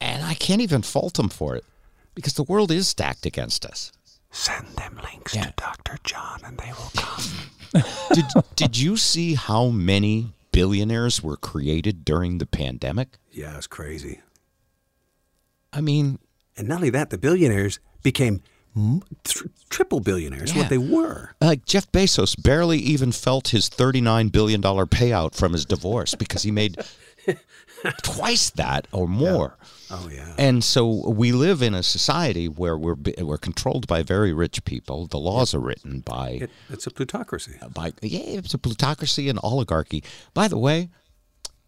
and I can't even fault them for it because the world is stacked against us. Send them links Yeah. to Dr. John and they will come. Did Did you see how many billionaires were created during the pandemic? yeah, it's crazy. I mean, And not only that, the billionaires became triple billionaires, Yeah. what they were. Like Jeff Bezos barely even felt his $39 billion payout from his divorce because he made twice that or more. Oh, yeah. And so we live in a society where we're we're controlled by very rich people. The laws are written by It, it's a plutocracy. by yeah, it's a plutocracy and oligarchy. By the way,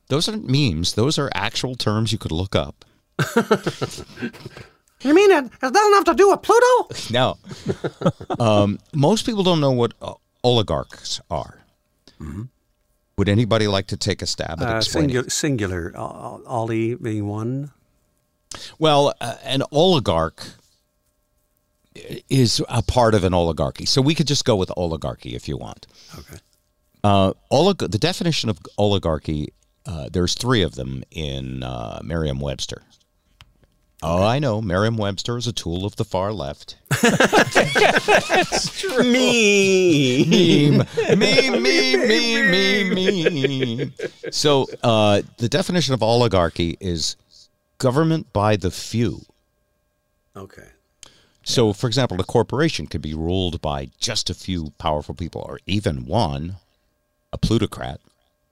those aren't memes. Those are actual terms you could look up. You mean it, it doesn't have to do with Pluto? No. um, most people don't know what uh, oligarchs are. Would anybody like to take a stab at Uh, explaining? singular, singular. Ollie being one. Well, uh, an oligarch is a part of an oligarchy. So we could just go with oligarchy if you want. Okay. Uh, olig- the definition of oligarchy, uh, there's three of them in uh, Merriam Webster. Oh, I know. Merriam Webster is a tool of the far left. Me. meme, meme, meme, meme, meme, meme. So uh, the definition of oligarchy is government by the few. Okay. So, for example, a corporation could be ruled by just a few powerful people, or even one, a plutocrat.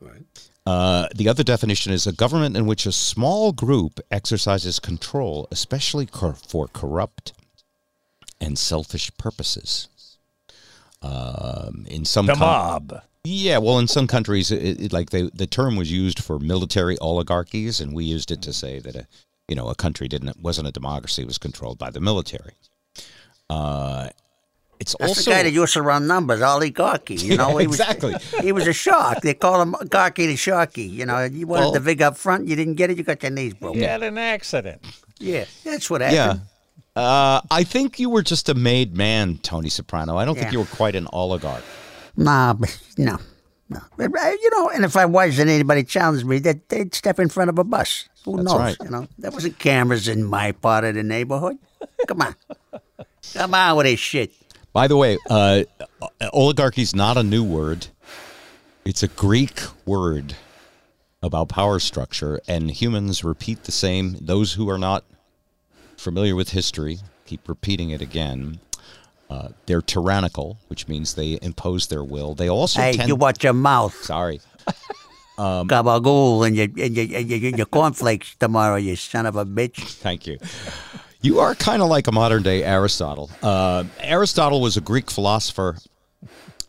Right. Uh, the other definition is a government in which a small group exercises control, especially cor- for corrupt and selfish purposes. Um, in some The coun- mob. yeah, well, in some countries, it, it, like they, the term was used for military oligarchies, and we used it to say that a you know a country didn't wasn't a democracy; it was controlled by the military. Uh, it's That's also the guy that used to run numbers, Ollie oligarchy. You know, Yeah, he was, exactly. He was a shark. They call him Garky the Sharky. You know, you wanted Well- the big up front, you didn't get it, you got your knees broken. You had an accident. Yeah, that's what yeah. happened. Uh, I think you were just a made man, Tony Soprano. I don't think you were quite an oligarch. Nah, but no, no. Uh, You know, and if I was and anybody challenged me, that they'd step in front of a bus. Who That's knows? right. You know, there wasn't cameras in my part of the neighborhood. Come on, come on with this shit. By the way, uh, oligarchy is not a new word. It's a Greek word about power structure, and humans repeat the same. Those who are not familiar with history keep repeating it again. Uh, they're tyrannical, which means they impose their will. They also Hey, tend. you watch your mouth, Sorry. gabagool, and your and your, and your, your cornflakes tomorrow, you son of a bitch. Thank you. You are kind of like a modern day Aristotle. Uh, Aristotle was a Greek philosopher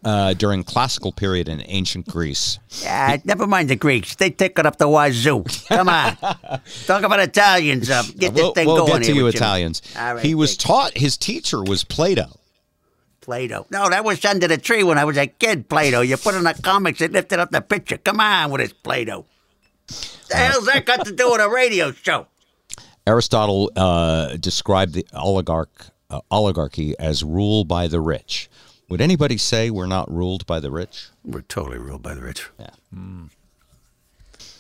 uh, during classical period in ancient Greece. Yeah, never mind the Greeks. They take it up the wazoo. Come on. Talk about Italians. Uh, get this we'll thing we'll going get to you Italians. All right, he was taught. His teacher was Plato. Plato. No, that was under the tree when I was a kid, Plato. You put in the comics and lifted up the picture. Come on with this Plato. The hell's that got to do with a radio show? Aristotle uh, described the oligarch uh, oligarchy as rule by the rich. Would anybody say we're not ruled by the rich? We're totally ruled by the rich. Yeah.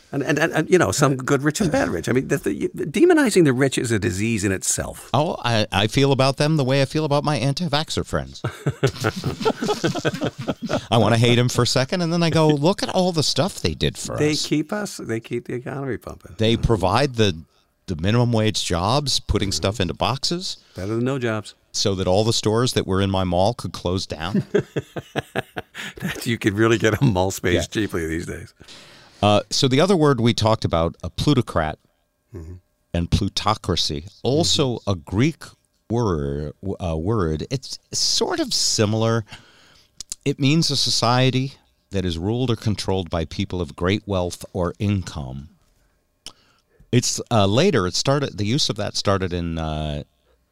And, and, and, and you know, some good rich and bad rich. I mean, the, the, demonizing the rich is a disease in itself. Oh, I, I feel about them the way I feel about my anti-vaxxer friends. I want to hate them for a second, and then I go, look at all the stuff they did for They us. keep us, they keep the economy pumping. They provide the the minimum wage jobs, putting stuff into boxes, Better than no jobs. so that all the stores that were in my mall could close down. You could really get a mall space Yeah. cheaply these days. Uh, so the other word we talked about, a plutocrat and plutocracy, also a Greek word. Uh, word. It's sort of similar. It means a society that is ruled or controlled by people of great wealth or income. It's uh, later. It started. The use of that started in uh,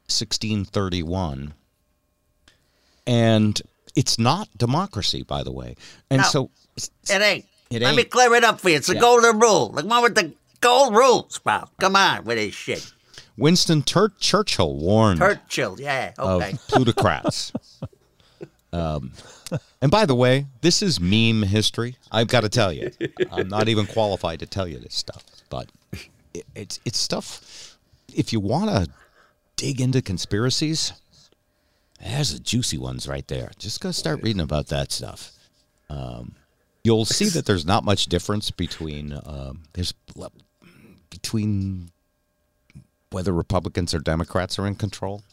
1631, and it's not democracy, by the way. And No. so It ain't. It Let me ain't. clear it up for you. It's the Yeah. golden rule. The one with the gold rules, pal. Come on with this shit. Winston Tur- Churchill warned Churchill, yeah, of okay. plutocrats. um, and by the way, this is meme history. I've got to tell you, I'm not even qualified to tell you this stuff, but it, it's it's stuff. If you want to dig into conspiracies, there's the juicy ones right there. Just go start reading about that stuff. Um, you'll see that there's not much difference between um, there's between whether Republicans or Democrats are in control.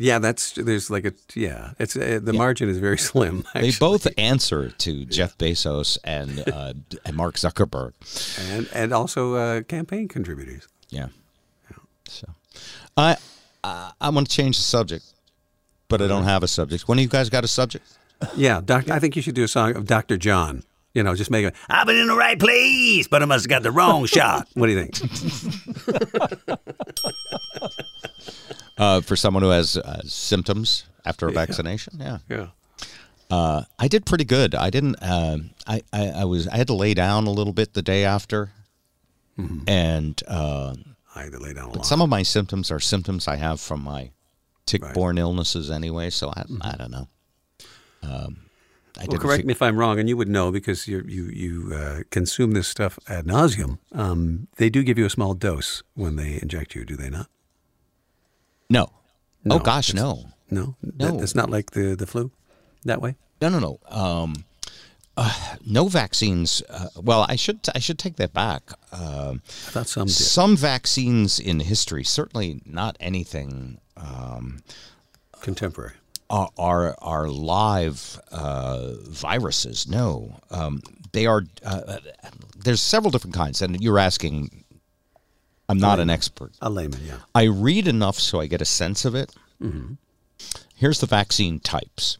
Yeah, that's there's like a yeah. It's uh, the margin is very slim. They both answer to Jeff Bezos and uh, and Mark Zuckerberg. and and also uh, campaign contributors. Yeah. So, I I, I want to change the subject, but I don't have a subject. One of you guys got a subject? Yeah, Doc, I think you should do a song of Dr. John. You know, just make it. I've been in the right place, but I must have got the wrong shot. What do you think? Uh, for someone who has uh, symptoms after a vaccination? Yeah. Yeah. Uh, I did pretty good. I didn't. Uh, I, I I was. I had to lay down a little bit the day after, and uh, I had to lay down a but lot. some of my symptoms are symptoms I have from my tick-borne illnesses anyway. So I I don't know. Um, I well, correct me if I'm wrong, and you would know because you you you uh, consume this stuff ad nauseum. Um, they do give you a small dose when they inject you, do they not? No. No, oh gosh, no. No, No. That, it's not like the the flu that way. No, no, no. Um, uh, no vaccines. Uh, well, I should I should take that back. Um, I thought some did. some vaccines in history, certainly not anything, um, Contemporary. are are, are live uh, viruses. No, um, they are. Uh, there's several different kinds, and you're asking. I'm not an expert. A layman, yeah. I read enough so I get a sense of it. Mm-hmm. Here's the vaccine types.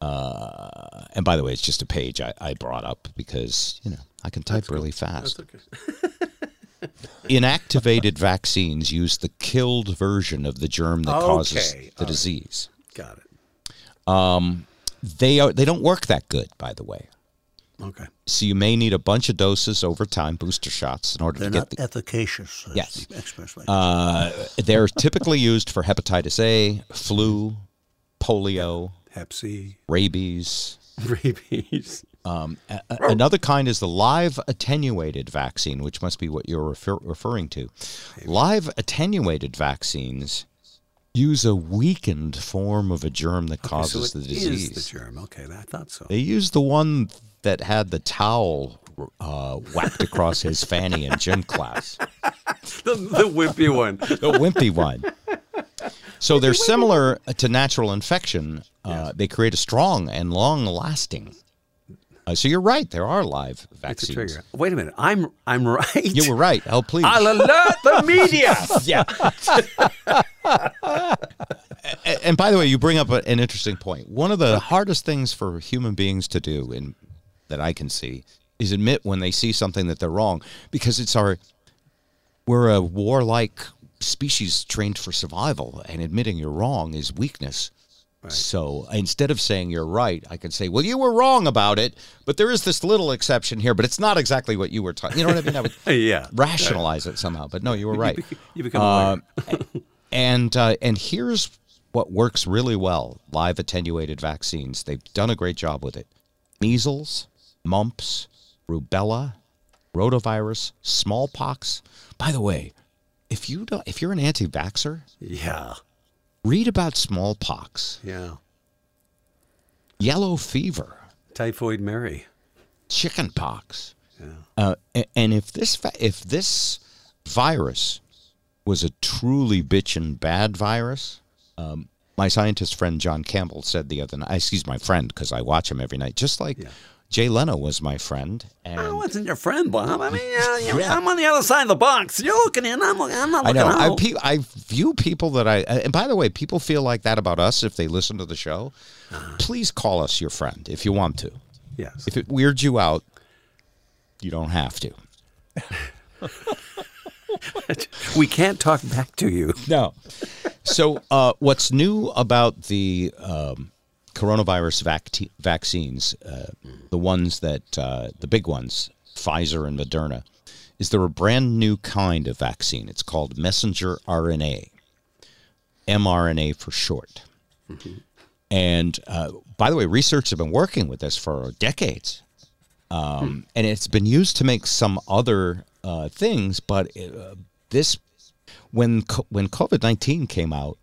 Uh, and by the way, it's just a page I, I brought up because you know I can type really fast. Inactivated vaccines use the killed version of the germ that causes the all right. disease. Got it. They are they don't work that good, by the way. Okay. So you may need a bunch of doses over time, booster shots, in order They're to get not the efficacious. Yes. experts like Uh, they're typically used for hepatitis A, flu, polio, Hep C, rabies. rabies. Um, a- a- another kind is the live attenuated vaccine, which must be what you're refer- referring to. Live attenuated vaccines use a weakened form of a germ that causes so it the is disease. the germ. Okay, I thought so. They use the one that had the towel uh, whacked across his fanny in gym class. the, the wimpy one. the wimpy one. So they're similar to natural infection. Uh, They create a strong and long lasting. Uh, so you're right. There are live It's a vaccines. trigger. Wait a minute. I'm I'm right. You were right. Oh, please. I'll alert the media. yeah. A- and by the way, you bring up an interesting point. One of the hardest things for human beings to do, in that I can see, is admit when they see something that they're wrong, because it's our we're a warlike species trained for survival, and admitting you're wrong is weakness. So instead of saying you're right, I can say, "Well, you were wrong about it, but there is this little exception here, but it's not exactly what you were talking." You know what I mean? I would yeah. rationalize it somehow, but no, you were right. You become aware. Um, and uh, and here's what works really well: live attenuated vaccines. They've done a great job with it. Measles, mumps, rubella, rotavirus, smallpox. By the way, if you don't, if you're an anti-vaxxer, yeah. read about smallpox, Yeah. yellow fever, Typhoid Mary. chickenpox. Yeah. Uh, and if this if this virus was a truly bitchin' bad virus, um, my scientist friend John Campbell said the other night. Excuse my friend because I watch him every night, just like Jay Leno was my friend. And I wasn't your friend, Bob. I mean, yeah, yeah, I'm on the other side of the box. You're looking in. I'm, look- I'm not I looking know. I, out. pe- I view people that I. And by the way, people feel like that about us if they listen to the show. Please call us your friend if you want to. yes. If it weirds you out, you don't have to. we can't talk back to you. No. So, uh, what's new about the um, coronavirus vac- vaccines, uh, the ones that, uh, the big ones, Pfizer and Moderna, is they're a brand new kind of vaccine. It's called messenger RNA, mRNA for short. And uh, by the way, researchers have been working with this for decades. Um, and it's been used to make some other uh, things, but uh, this when co- when COVID nineteen came out,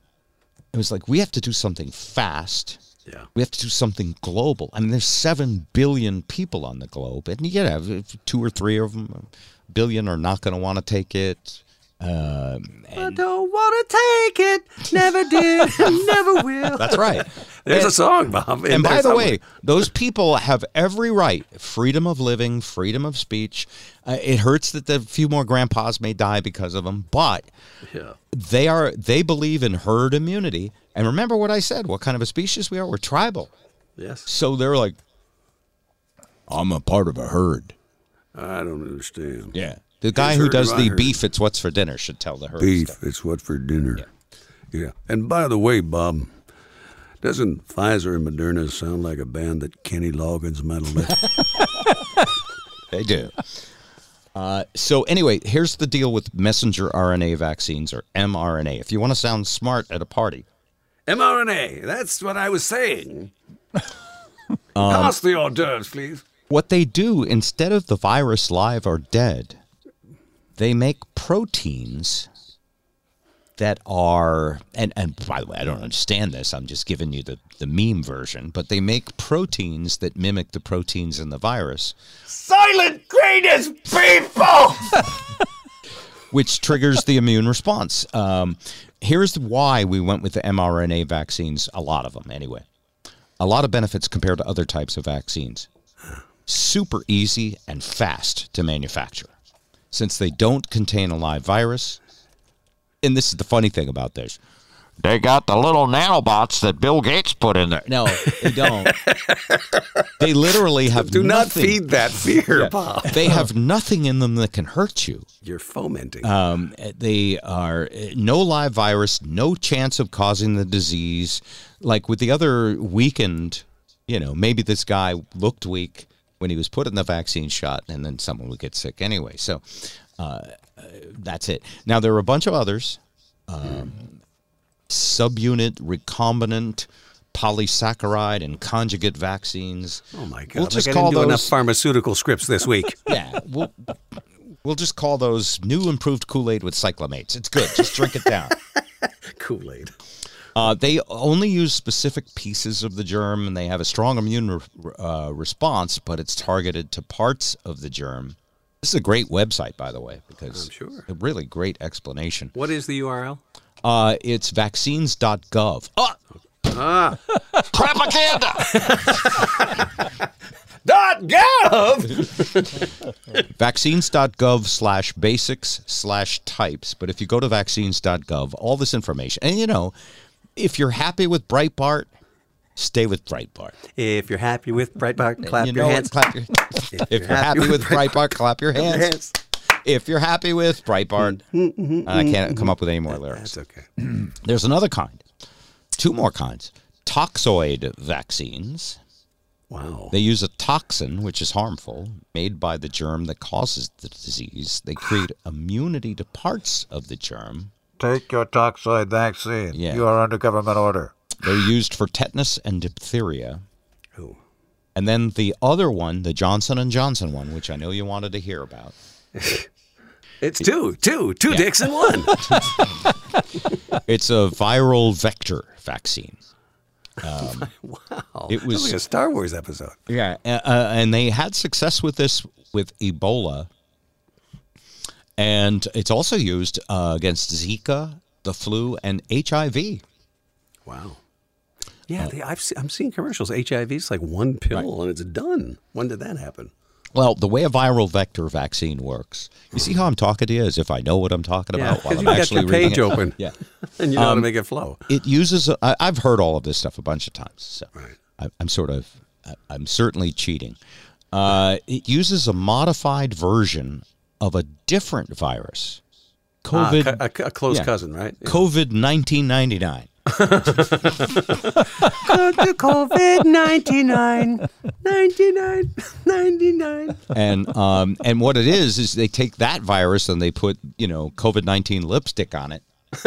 it was like we have to do something fast. Yeah. We have to do something global. I mean, there's seven billion people on the globe, and you get two or three of them, billion, are not going to want to take it. Um, I don't want to take it. Never did. never will. that's right. There's And- a song, Bob. in and by the way, those people have every right freedom of living, freedom of speech. Uh, it hurts that the few more grandpas may die because of them, but Yeah. they are they believe in herd immunity. And remember what I said, what kind of a species we are? We're tribal. Yes. So they're like I'm a part of a herd. I don't understand. Yeah. The guy who does the beef it's what's for dinner should tell the herd Beef. stuff. It's what for dinner. Yeah. And by the way, Bob, Doesn't Pfizer and Moderna sound like a band that Kenny Loggins might have left? They do. Uh, so anyway, here's the deal with messenger RNA vaccines or mRNA. If you want to sound smart at a party, mRNA. That's what I was saying. Pass the hors d'oeuvres, please. what they do instead of the virus live or dead, they make proteins that are and and by the way, I don't understand this. I'm just giving you the the meme version, but they make proteins that mimic the proteins in the virus, Silent greatest people! which triggers the immune response. Um, here's why we went with the mRNA vaccines. A lot of them, anyway. A lot of benefits compared to other types of vaccines. Super easy and fast to manufacture, since they don't contain a live virus. And this is the funny thing about this. They got the little nanobots that Bill Gates put in there. No, they don't. they literally have Do not nothing- feed that fear, Bob. They have nothing in them that can hurt you. You're fomenting. Um, they are uh, no live virus, no chance of causing the disease. Like with the other weakened, you know, maybe this guy looked weak when he was put in the vaccine shot, and then someone would get sick anyway. So uh, that's it. Now there are a bunch of others. Um, subunit, recombinant, polysaccharide, and conjugate vaccines. oh my God! We'll like just I call do enough pharmaceutical scripts this week. Yeah, we'll, we'll just call those new improved Kool Aid with cyclamates. It's good. Just drink it down. Kool Aid. Uh, they only use specific pieces of the germ, and they have a strong immune re- uh, response, but it's targeted to parts of the germ. This is a great website, by the way, because I'm sure. a really great explanation. What is the URL? Uh, it's vaccines.gov. Oh, Propaganda! Dot gov. vaccines.gov slash basics slash types. But if you go to vaccines.gov, all this information, and you know, if you're happy with Breitbart, stay with Breitbart. If you're happy with Breitbart, clap you your hands. Clap your, if, you're, happy, with Breitbart, clap your hands. Your hands. If you're happy with Breitbart, mm, mm, mm, I can't come up with any more lyrics. That's okay. There's another kind, two more kinds. Toxoid vaccines. Wow. They use a toxin, which is harmful, made by the germ that causes the disease. They create immunity to parts of the germ. Take your toxoid vaccine. Yeah. You are under government order. They're used for tetanus and diphtheria. Who? And then the other one, the Johnson and Johnson one, which I know you wanted to hear about. It's two, two, two dicks in one. It's a viral vector vaccine. wow. It was- like a Star Wars episode. Yeah, uh, and they had success with this with Ebola, and it's also used uh, against Zika, the flu, and HIV. Wow. Yeah, they, I've se- I'm seeing commercials. HIV is like one pill and it's done. When did that happen? Well, the way a viral vector vaccine works, you see how I'm talking to you as if I know what I'm talking Yeah, about while I'm you got actually your reading page it. open. Yeah, and you know how to make it flow. it uses. A, I, I've heard all of this stuff a bunch of times, so Right. I, I'm sort of, I, I'm certainly cheating. Uh, it uses a modified version of a different virus, Ah, COVID. co- a, a close yeah. cousin, right? COVID 1999. COVID 99, 99, 99. and um, and what it is is they take that virus and they put you know COVID nineteen lipstick on it.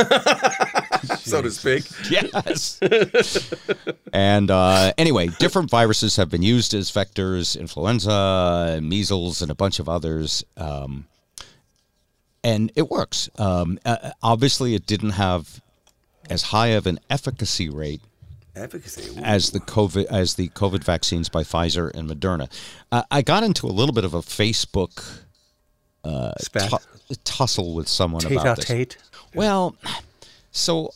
So to speak. Yes. and uh, anyway, different viruses have been used as vectors: influenza, measles, and a bunch of others. Um, and it works. Um, uh, obviously, it didn't have as high of an efficacy rate Efficacy. Ooh. as the COVID as the COVID vaccines by Pfizer and Moderna. Uh, I got into a little bit of a Facebook tu- tussle with someone about this. Tate. Well, so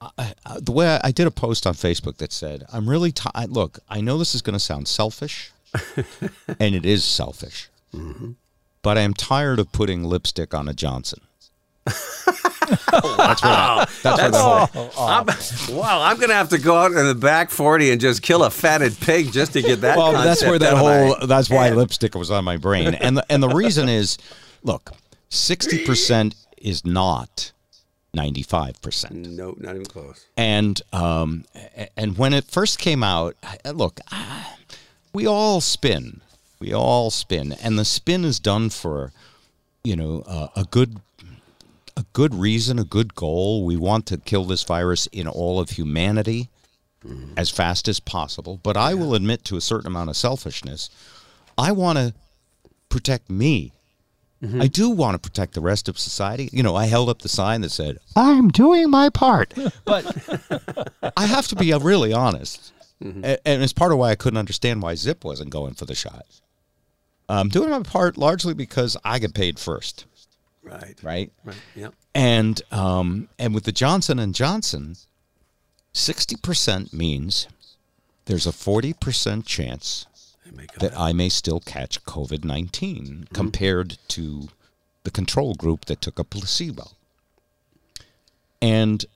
uh, uh, the way I, I did a post on Facebook that said, "I'm really tired. Look. I know this is going to sound selfish, and it is selfish, but I am tired of putting lipstick on a Johnson." that's where that, that's where the whole, I'm, wow, I'm going to have to go out in the back 40 and just kill a fatted pig just to get that well, that's where that out of my whole that's why head. lipstick was on my brain, and the, and the reason is, look, sixty percent is not 95%. No, not even close. And um, and when it first came out, look, we all spin, we all spin, and the spin is done for, you know, uh, a good, a good reason, a good goal. We want to kill this virus in all of humanity as fast as possible. But I will admit to a certain amount of selfishness. I want to protect me. I do want to protect the rest of society. You know, I held up the sign that said, I'm doing my part. But I have to be uh, really honest. A- And it's part of why I couldn't understand why Zip wasn't going for the shot. I'm doing my part largely because I get paid first, Right. right? Right. Yep. And um, and with the Johnson and Johnson, sixty percent means there's a forty percent chance make that I may still catch COVID 19 mm-hmm. compared to the control group that took a placebo. And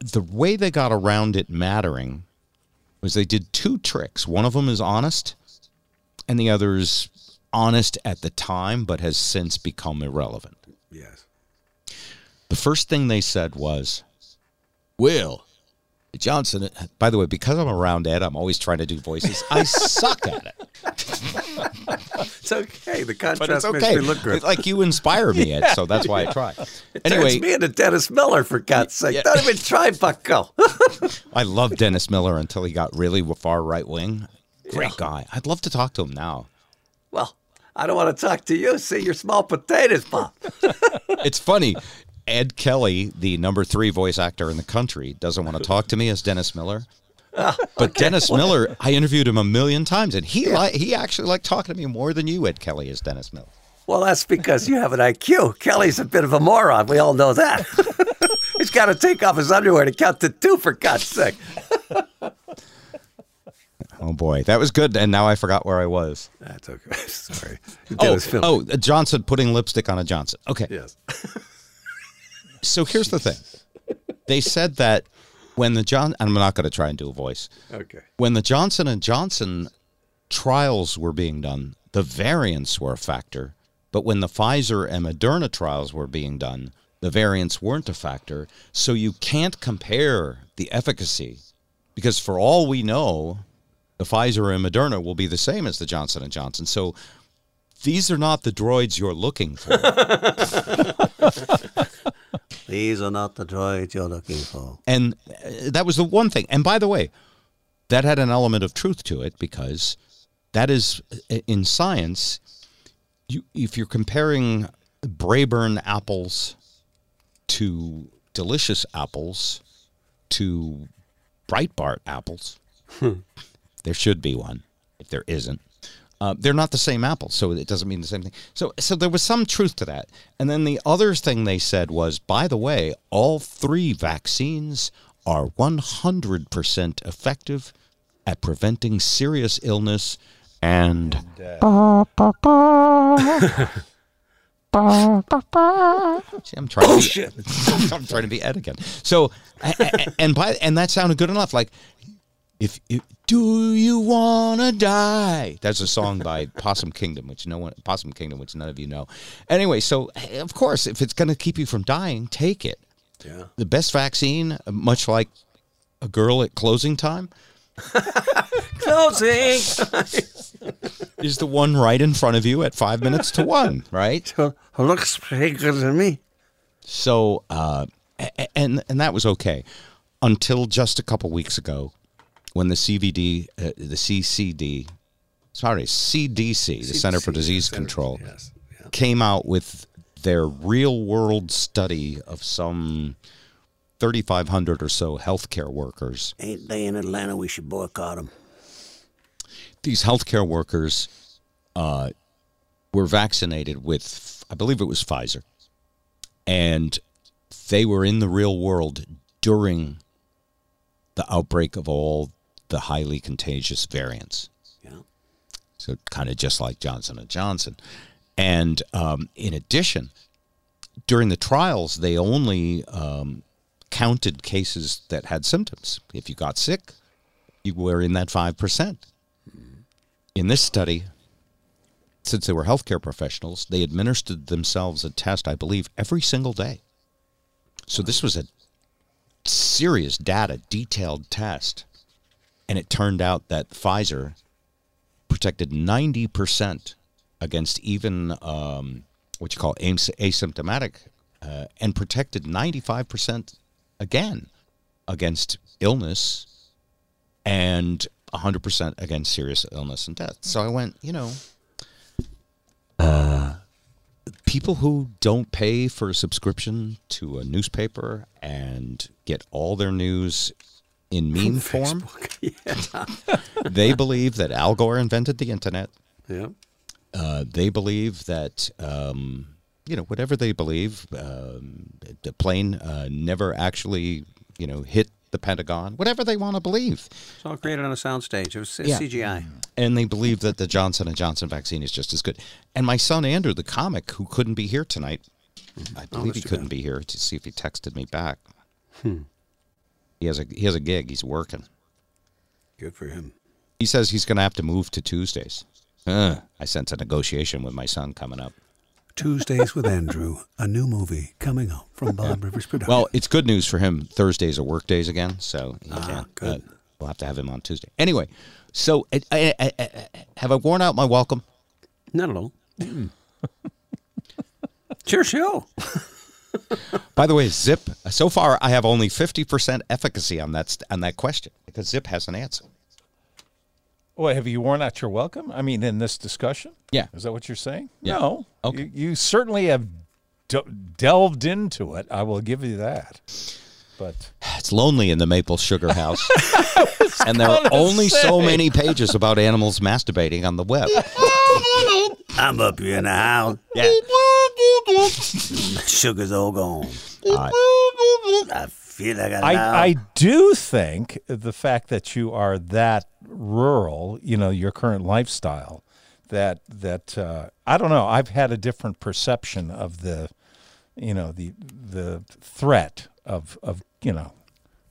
the way they got around it mattering was they did two tricks. One of them is honest, and the other is honest at the time, but has since become irrelevant. Yes. The first thing they said was, Will, Johnson, by the way, because I'm around Ed, I'm always trying to do voices. I suck at it. It's okay. The but contrast it's makes me look good. It's like you inspire me, Ed, so that's why I try. Turns Anyway, me into Dennis Miller for God's sake. Yeah. Don't even try, Bucko. I loved Dennis Miller until he got really far right wing. Great guy. I'd love to talk to him now. well, I don't want to talk to you. See, you're small potatoes, Bob. It's funny. Ed Kelly, the number three voice actor in the country, doesn't want to talk to me as Dennis Miller. Oh, but Dennis Miller, I interviewed him a million times, and he li- he actually liked talking to me more than you, Ed Kelly, as Dennis Miller. Well, that's because you have an IQ. Kelly's a bit of a moron. We all know that. He's got to take off his underwear to count to two, for God's sake. Oh boy, that was good, and now I forgot where I was. That's okay. Sorry. Oh, oh, Johnson putting lipstick on a Johnson. Okay, Yes. So here's the thing. They said that when the John, I'm not going to try and do a voice. Okay. When the Johnson and Johnson trials were being done, the variants were a factor, but when the Pfizer and Moderna trials were being done, the variants weren't a factor. So you can't compare the efficacy because for all we know, the Pfizer and Moderna will be the same as the Johnson and Johnson. So these are not the droids you're looking for. These are not the droids you're looking for. And uh, that was the one thing. And by the way, that had an element of truth to it because that is uh, in science. You, if you're comparing Braeburn apples to delicious apples to Breitbart apples, there should be one. If there isn't, uh, they're not the same apple, so it doesn't mean the same thing. So, so there was some truth to that. And then the other thing they said was, by the way, all three vaccines are 100% effective at preventing serious illness and. See, I'm trying to be, I'm trying to be Ed again. So, a- a- and by and that sounded good enough. Like, if, if do you wanna die? That's a song by Possum Kingdom, which no one Possum Kingdom, which none of you know. Anyway, so of course, if it's gonna keep you from dying, take it. Yeah. The best vaccine, much like a girl at closing time, Closing. is the one right in front of you at five minutes to one, right? Looks pretty good to me. So, uh, and and that was okay until just a couple weeks ago, when the CVD, uh, the CCD, sorry, CDC, the Center for CDC, Disease Center- Control, yes, yeah. came out with their real world study of some 3,500 or so healthcare workers. Ain't they in Atlanta? We should boycott them. These healthcare workers uh, were vaccinated with, I believe it was Pfizer, and they were in the real world during the outbreak of all the highly contagious variants. Yeah. So kind of just like Johnson and Johnson. And um, in addition, during the trials, they only um, counted cases that had symptoms. If you got sick, you were in that five percent. In this study, since they were healthcare professionals, they administered themselves a test, I believe, every single day. So this was a serious data, detailed test, and it turned out that Pfizer protected 90% against even um, what you call as- asymptomatic, uh, and protected 95% again against illness and 100% against serious illness and death. So I went, you know, uh, people who don't pay for a subscription to a newspaper and get all their news in meme form, they believe that Al Gore invented the internet. Yeah. Uh, they believe that, um, you know, whatever they believe, um, the plane uh, never actually, you know, hit the Pentagon, whatever they want to believe. It's all created on a soundstage. It was Yeah. CGI. and they believe that the Johnson and Johnson vaccine is just as good. And my son Andrew, the comic, who couldn't be here tonight, I believe he couldn't be here to see if he texted me back. He has a he has a gig. He's working. Good for him. He says he's going to have to move to Tuesdays. Uh, I sense a negotiation with my son coming up. Tuesdays with Andrew, a new movie coming up from Bob Rivers Productions. Well, it's good news for him. Thursdays are work days again, so he Ah, can't. good. uh, we'll have to have him on Tuesday. Anyway, so uh, uh, uh, have I worn out my welcome? not at all. it's your show. By the way, Zip. So far, I have only fifty percent efficacy on that on that question because Zip has an answer. Well, have you worn out your welcome? I mean, in this discussion? Yeah. Is that what you're saying? Yeah. No. Okay. You, you certainly have de- delved into it. I will give you that. But It's lonely in the maple sugar house, and there are gonna only so many pages about animals masturbating on the web. I'm up here in the house. Yeah. Sugar's all gone. All right. I feel like I, I, I do think the fact that you are that rural, you know, your current lifestyle, that that uh, I don't know. I've had a different perception of the, you know, the the threat of of you know,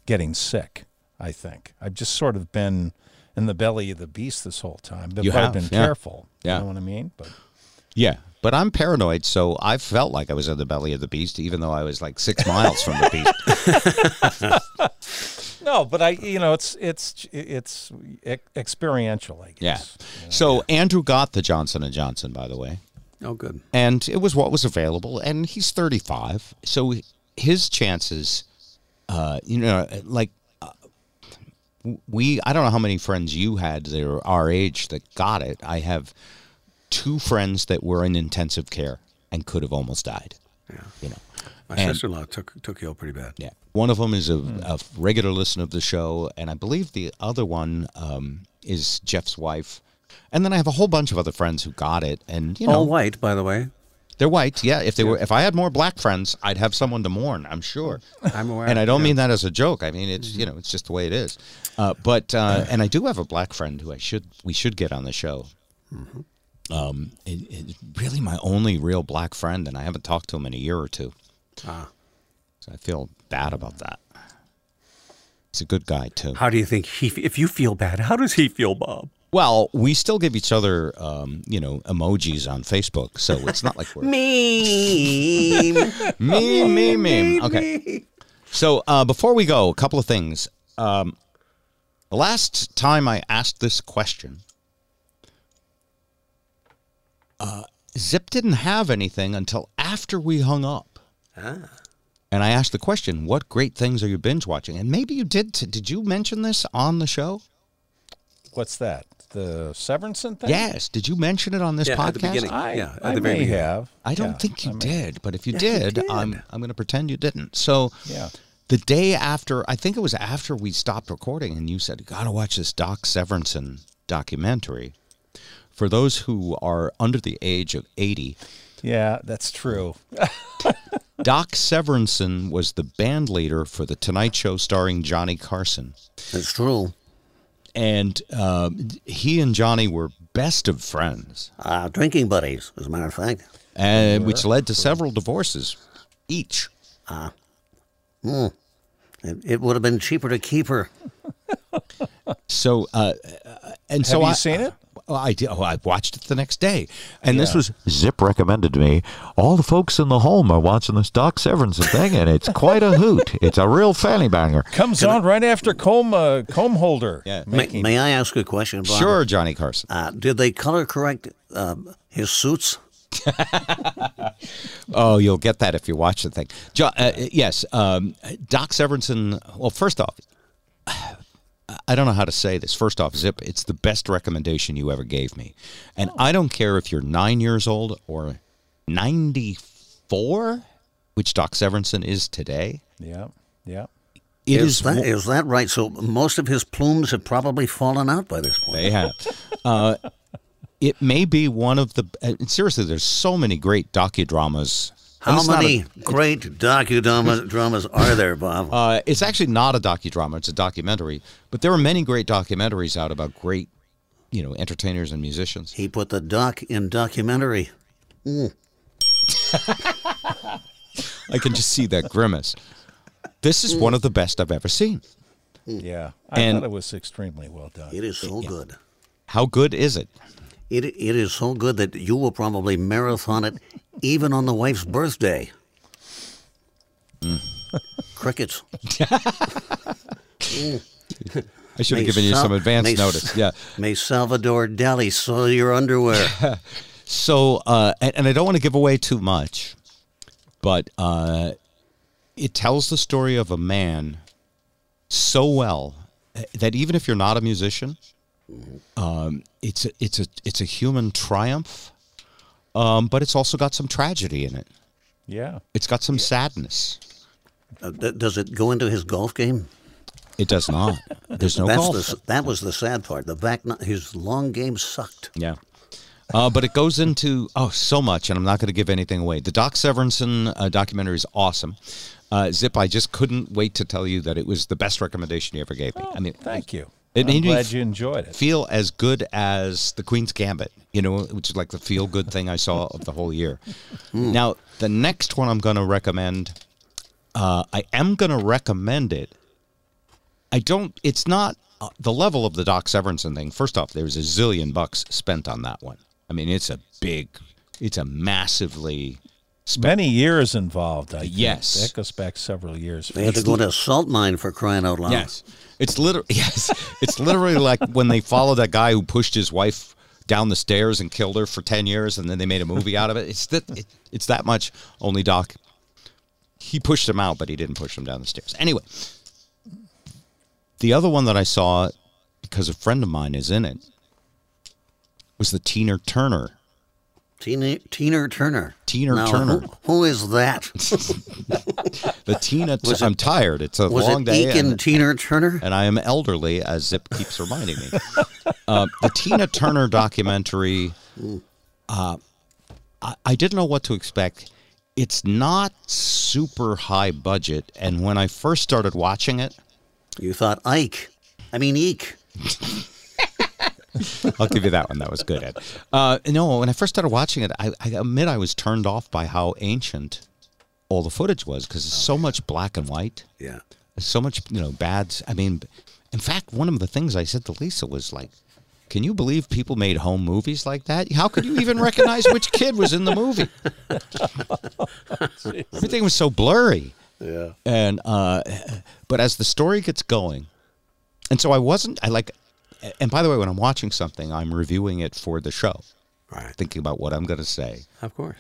getting sick. I think I've just sort of been in the belly of the beast this whole time. But You I've have, been yeah. careful. Yeah. You know what I mean? But Yeah, but I'm paranoid, so I felt like I was in the belly of the beast, even though I was like six miles from the beast. no, but I, you know, it's it's it's experiential. I guess. Yeah. guess. So Andrew got the Johnson and Johnson, by the way. Oh, good. and it was what was available and he's 35 so his chances uh you know like uh, we i don't know how many friends you had that are our age that got it i have two friends that were in intensive care and could have almost died Yeah. you know My sister-in-law took took ill pretty bad. yeah one of them is a, a regular listener of the show and i believe the other one um, is jeff's wife and then i have a whole bunch of other friends who got it and you know All white, by the way. they're white, yeah. If they were, if I had more black friends, I'd have someone to mourn. I'm sure. I'm aware. And I don't yeah. mean that as a joke. I mean it's you know it's just the way it is. Uh, but uh, and I do have a black friend who I should we should get on the show. Um, it, it's really my only real black friend, and I haven't talked to him in a year or two. Ah. So I feel bad about that. He's a good guy too. How do you think he? If you feel bad, how does he feel, Bob? Well, we still give each other, um, you know, emojis on Facebook, so it's not like we're Meme. meme, meme, meme. Okay. So uh, before we go, a couple of things. Um, the last time I asked this question, uh, Zip didn't have anything until after we hung up. And I asked the question, "What great things are you binge watching?" And maybe you did. T- did you mention this on the show? What's that? The Severinsen thing? Yes. Did you mention it on this Yeah, podcast? at the beginning. I, Yeah, at I the may beginning. have. I don't Yeah, think you I did, but if you you did, did. I'm I'm going to pretend you didn't. So Yeah. the day after, I think it was after we stopped recording, and you said, "You got to watch this Doc Severinsen documentary." For those who are under the age of 80, Yeah, that's true. Doc Severinsen was the band leader for The Tonight Show starring Johnny Carson. That's true. And um, he and Johnny were best of friends, Uh, drinking buddies, as a matter of fact. and which led to several divorces each. It, it would have been cheaper to keep her. So, uh, and so have you I, seen it? Oh, I did. Oh, I watched it the next day, and this was Zip recommended to me. All the folks in the home are watching this Doc Severinsen thing, and it's quite a hoot. It's a real fanny banger. Comes on right after comb uh, comb holder. Yeah. May, may I ask a question, Bob? sure Johnny Carson. Uh, did they color correct uh, his suits? Oh, you'll get that if you watch the thing. Jo- uh, yes, um, Doc Severinsen. Well, first off, I don't know how to say this. First off, Zip, it's the best recommendation you ever gave me, and I don't care if you're nine years old or ninety-four, which Doc Severinsen is today. Yeah, yeah. It is is that wo- is that right? So most of his plumes have probably fallen out by this point. They have. Uh, it may be one of the. And seriously, there's so many great docudramas. And How it's not a- many great docudramas dramas are there, Bob? Uh, it's actually not a docudrama; it's a documentary. But there are many great documentaries out about great, you know, entertainers and musicians. he put the doc in documentary. I can just see that grimace. This is one of the best I've ever seen. Yeah, I And- thought it was extremely well done. It is so good. How good is it? It it is so good that you will probably marathon it, even on the wife's birthday. Crickets. I should have given you some advance may notice. Yeah. May Salvador Dali soil your underwear. So, uh, and, and I don't want to give away too much, but uh, it tells the story of a man so well uh, that even if you're not a musician, um, it's a, it's a it's a human triumph, um, but it's also got some tragedy in it. Yeah, It's got some sadness. Uh, th- does it go into his golf game? It does not. There's no That's golf. the, that was the sad part. The back, his long game sucked. Yeah. Uh, but it goes into oh so much, and I'm not going to give anything away. The Doc Severinsen uh, documentary is awesome. Uh, Zip, I just couldn't wait to tell you that it was the best recommendation you ever gave me. I mean, thank you. It I'm made me glad f- you enjoyed it. feel as good as the Queen's Gambit, you know, which is like the feel good thing I saw of the whole year. Now, the next one I'm going to recommend, uh, I am going to recommend it. I don't, it's not uh, the level of the Doc Severinsen thing. First off, there's a zillion bucks spent on that one. I mean, it's a big, it's a massively, Many years involved. I think. Yes. that goes back several years. They had to go to a salt mine for crying out loud. Yes, it's literally yes, it's literally like when they followed that guy who pushed his wife down the stairs and killed her for ten years, and then they made a movie out of it. It's that it, it's that much. Only Doc, he pushed him out, but he didn't push him down the stairs. Anyway, the other one that I saw because a friend of mine is in it was the Tina Turner. Tina, Tina Turner. Tina Now, Turner. Who, who is that? The Tina. Was I'm tired. It's a Was long it day. And- Tina Turner? and I am elderly, as Zip keeps reminding me. Uh, the Tina Turner documentary, uh, I, I didn't know what to expect. It's not super high budget, and when I first started watching it, You thought Ike. I mean, Eek. I'll give you that one. That was good, Ed. Uh, no, when I first started watching it, I, I admit I was turned off by how ancient all the footage was because it's so much black and white. Yeah. so much you know bad i mean in fact one of the things i said to lisa was like can you believe people made home movies like that how could you even recognize which kid was in the movie everything was so blurry Yeah. and uh but as the story gets going and so i wasn't i like and by the way when i'm watching something i'm reviewing it for the show Right. thinking about what i'm going to say Of course.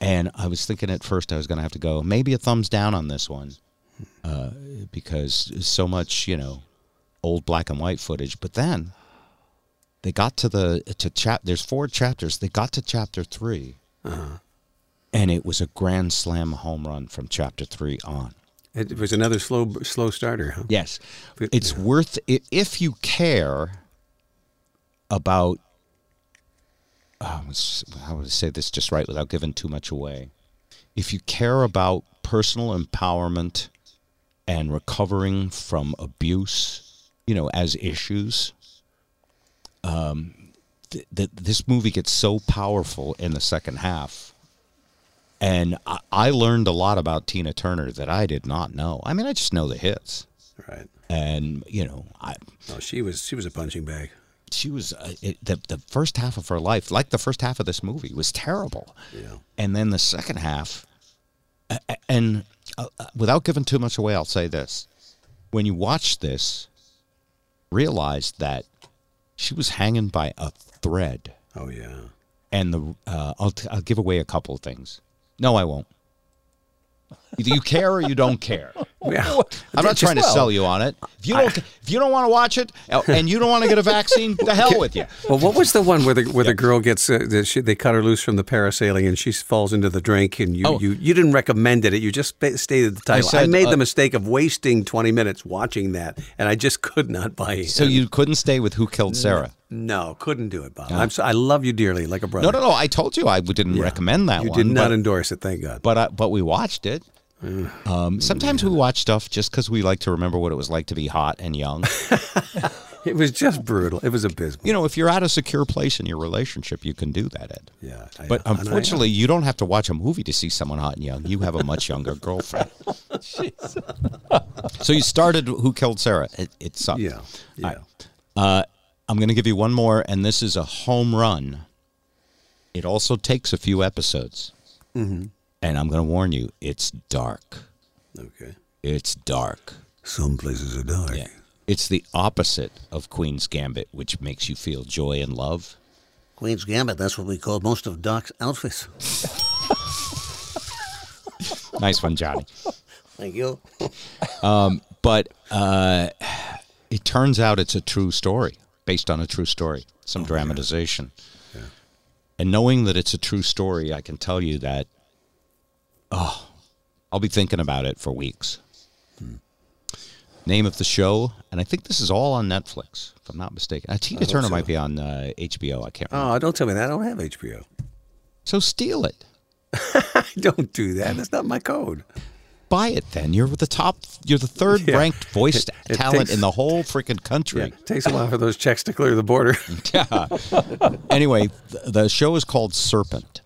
and I was thinking at first I was going to have to go maybe a thumbs down on this one uh, because so much, you know, old black and white footage. But then they got to the to chap. There's four chapters. They got to chapter 3 and it was a grand slam home run from chapter three on. It was another slow slow starter, huh? Yes, it's worth it if you care about. Um, how would I say this just right without giving too much away? If you care about personal empowerment and recovering from abuse, you know, as issues, um, th- th- this movie gets so powerful in the second half. And I, I learned a lot about Tina Turner that I did not know. I mean, I just know the hits Right. and you know I Oh, she was she was a punching bag. She was uh, it, the the first half of her life, like the first half of this movie, was terrible. Yeah. And then the second half, a- and uh, uh, without giving too much away, I'll say this: when you watch this, realize that she was hanging by a thread, Oh yeah. and the uh, I'll t- I'll give away a couple of things. No, I won't. Either you care or you don't care. Yeah. I'm not trying to well, sell you on it. If you don't, if you don't want to watch it, uh, and you don't want to get a vaccine, the hell with you. Well, what was the one where the where the girl gets uh, the, she, they cut her loose from the parasailing and she falls into the drink and you Oh. you, you didn't recommend it. You just spa- stated the title. I, said, made uh, the mistake of wasting 20 minutes watching that and I just could not buy it. So you couldn't stay with Who Killed Sarah? no couldn't do it, Bob. I'm so, I love you dearly, like a brother. No, no, no. I told you I didn't Yeah. recommend that one. You one. did not but, endorse it. Thank God. but, uh, but we watched it. Um, sometimes we watch stuff just because we like to remember what it was like to be hot and young. it was just brutal. It was abysmal. you know, if you're at a secure place in your relationship, you can do that, Ed. yeah. I- But unfortunately, you don't have to watch a movie to see someone hot and young. You have a much younger girlfriend. so you started Who Killed Sarah? It, it sucked. yeah, yeah. Uh, I'm going to give you one more, and this is a home run. It also takes a few episodes. Mm-hmm. And I'm going to warn you, it's dark. Okay. It's dark. Some places are dark. Yeah. It's the opposite of Queen's Gambit, which makes you feel joy and love. Queen's Gambit, that's what we call most of Doc's outfits. Nice one, Johnny. Thank you. But uh, it turns out it's a true story, based on a true story, some dramatization. Yeah. And knowing that it's a true story, I can tell you that, oh, I'll be thinking about it for weeks. Name of the show, and I think this is all on Netflix, if I'm not mistaken. Uh, Tina Turner might be on uh, HBO. I can't remember. Oh, don't tell me that. I don't have HBO. so steal it. Don't do that. That's not my code. Buy it then. You're the top. You're the third Yeah. ranked voice It- it talent takes- in the whole freaking country. Yeah, takes a while for those checks to clear the border. Yeah. anyway, th- the show is called Serpent.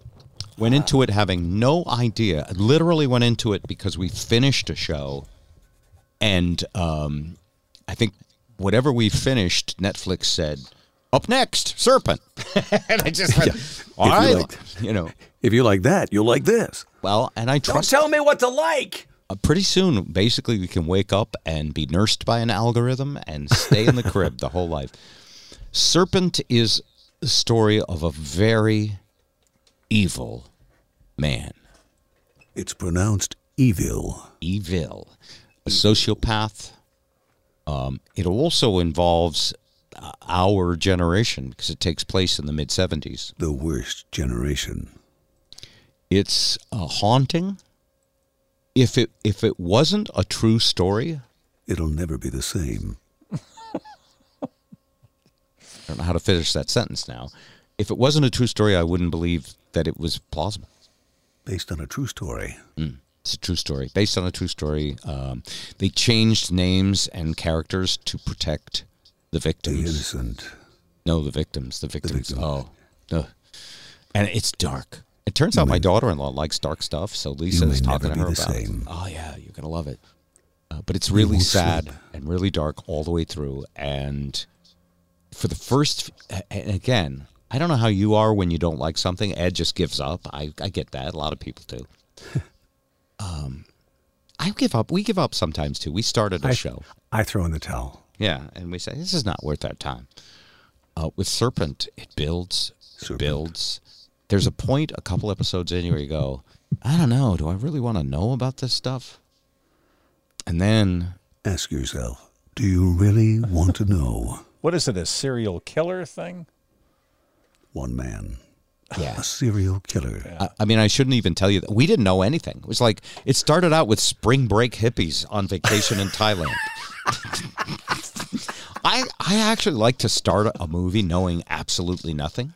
Went into it having no idea. Literally went into it because we finished a show, and um, I think whatever we finished, Netflix said, "Up next, Serpent," and I just went, "All If you right," liked- you know. If you like that, you'll like this. Well, and I trust. Don't tell me what to like. uh, pretty soon, basically, we can wake up and be nursed by an algorithm and stay in the crib the whole life. Serpent is the story of a very evil man, It's pronounced evil. evil, a sociopath. Um, it also involves uh, our generation because it takes place in the mid 70s. The worst generation. It's uh, haunting. If it if it wasn't a true story, It'll never be the same. I don't know how to finish that sentence now. If it wasn't a true story, I wouldn't believe that it was plausible. Based on a true story. It's a true story, based on a true story. Um, they changed names and characters to protect the victims. The innocent. No, the victims. The victims. victim. Oh, no. And it's dark. It turns out my daughter-in-law likes dark stuff, so Lisa is talking to her about. same. It. Oh yeah, you're gonna love it. Uh, but it's really sad sleep. and really dark all the way through. And for the first, and again, I don't know how you are when you don't like something. Ed just gives up. I I get that. A lot of people do. um, I give up. We give up sometimes too. We started a I, show. I throw in the towel. Yeah, and we say this is not worth our time. Uh, with Serpent, it builds, it Serpent. builds. There's a point, a couple episodes in, where you go, I don't know, do I really want to know about this stuff? And then, Ask yourself, do you really want to know? What is it, a serial killer thing? One man, yeah, a serial killer. I, I mean, I shouldn't even tell you that we didn't know anything. It was like it started out with spring break hippies on vacation in Thailand. I I actually like to start a movie knowing absolutely nothing.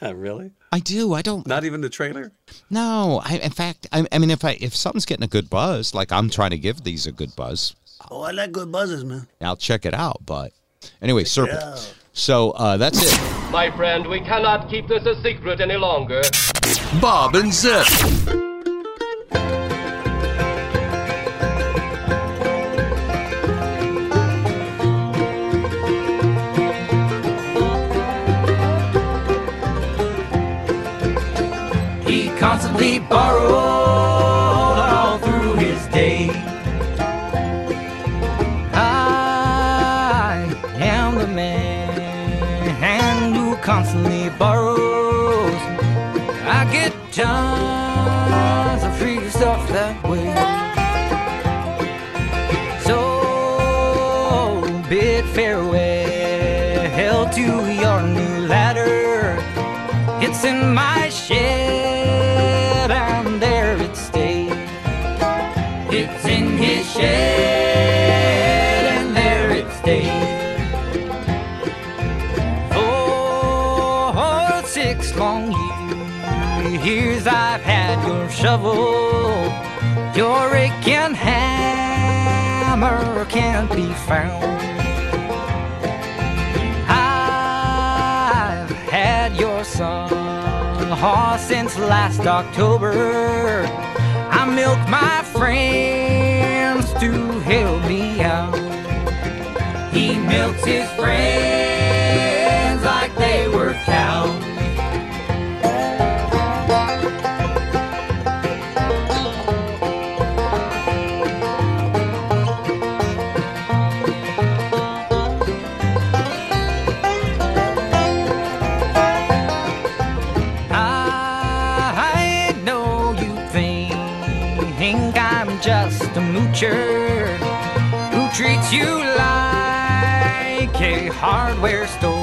really? I do. I don't. Not even the trailer? No, I, in fact, I, I mean, if I if something's getting a good buzz, like I'm trying to give these a good buzz, Oh, I like good buzzes, man. I'll check it out. But anyway, Serpent. So uh, that's it. My friend, we cannot keep this a secret any longer. Bob and Zip. He constantly borrows. can't be found. I've had your song oh, since last October. I milked my friends to help me out. He milks his friends. hardware store.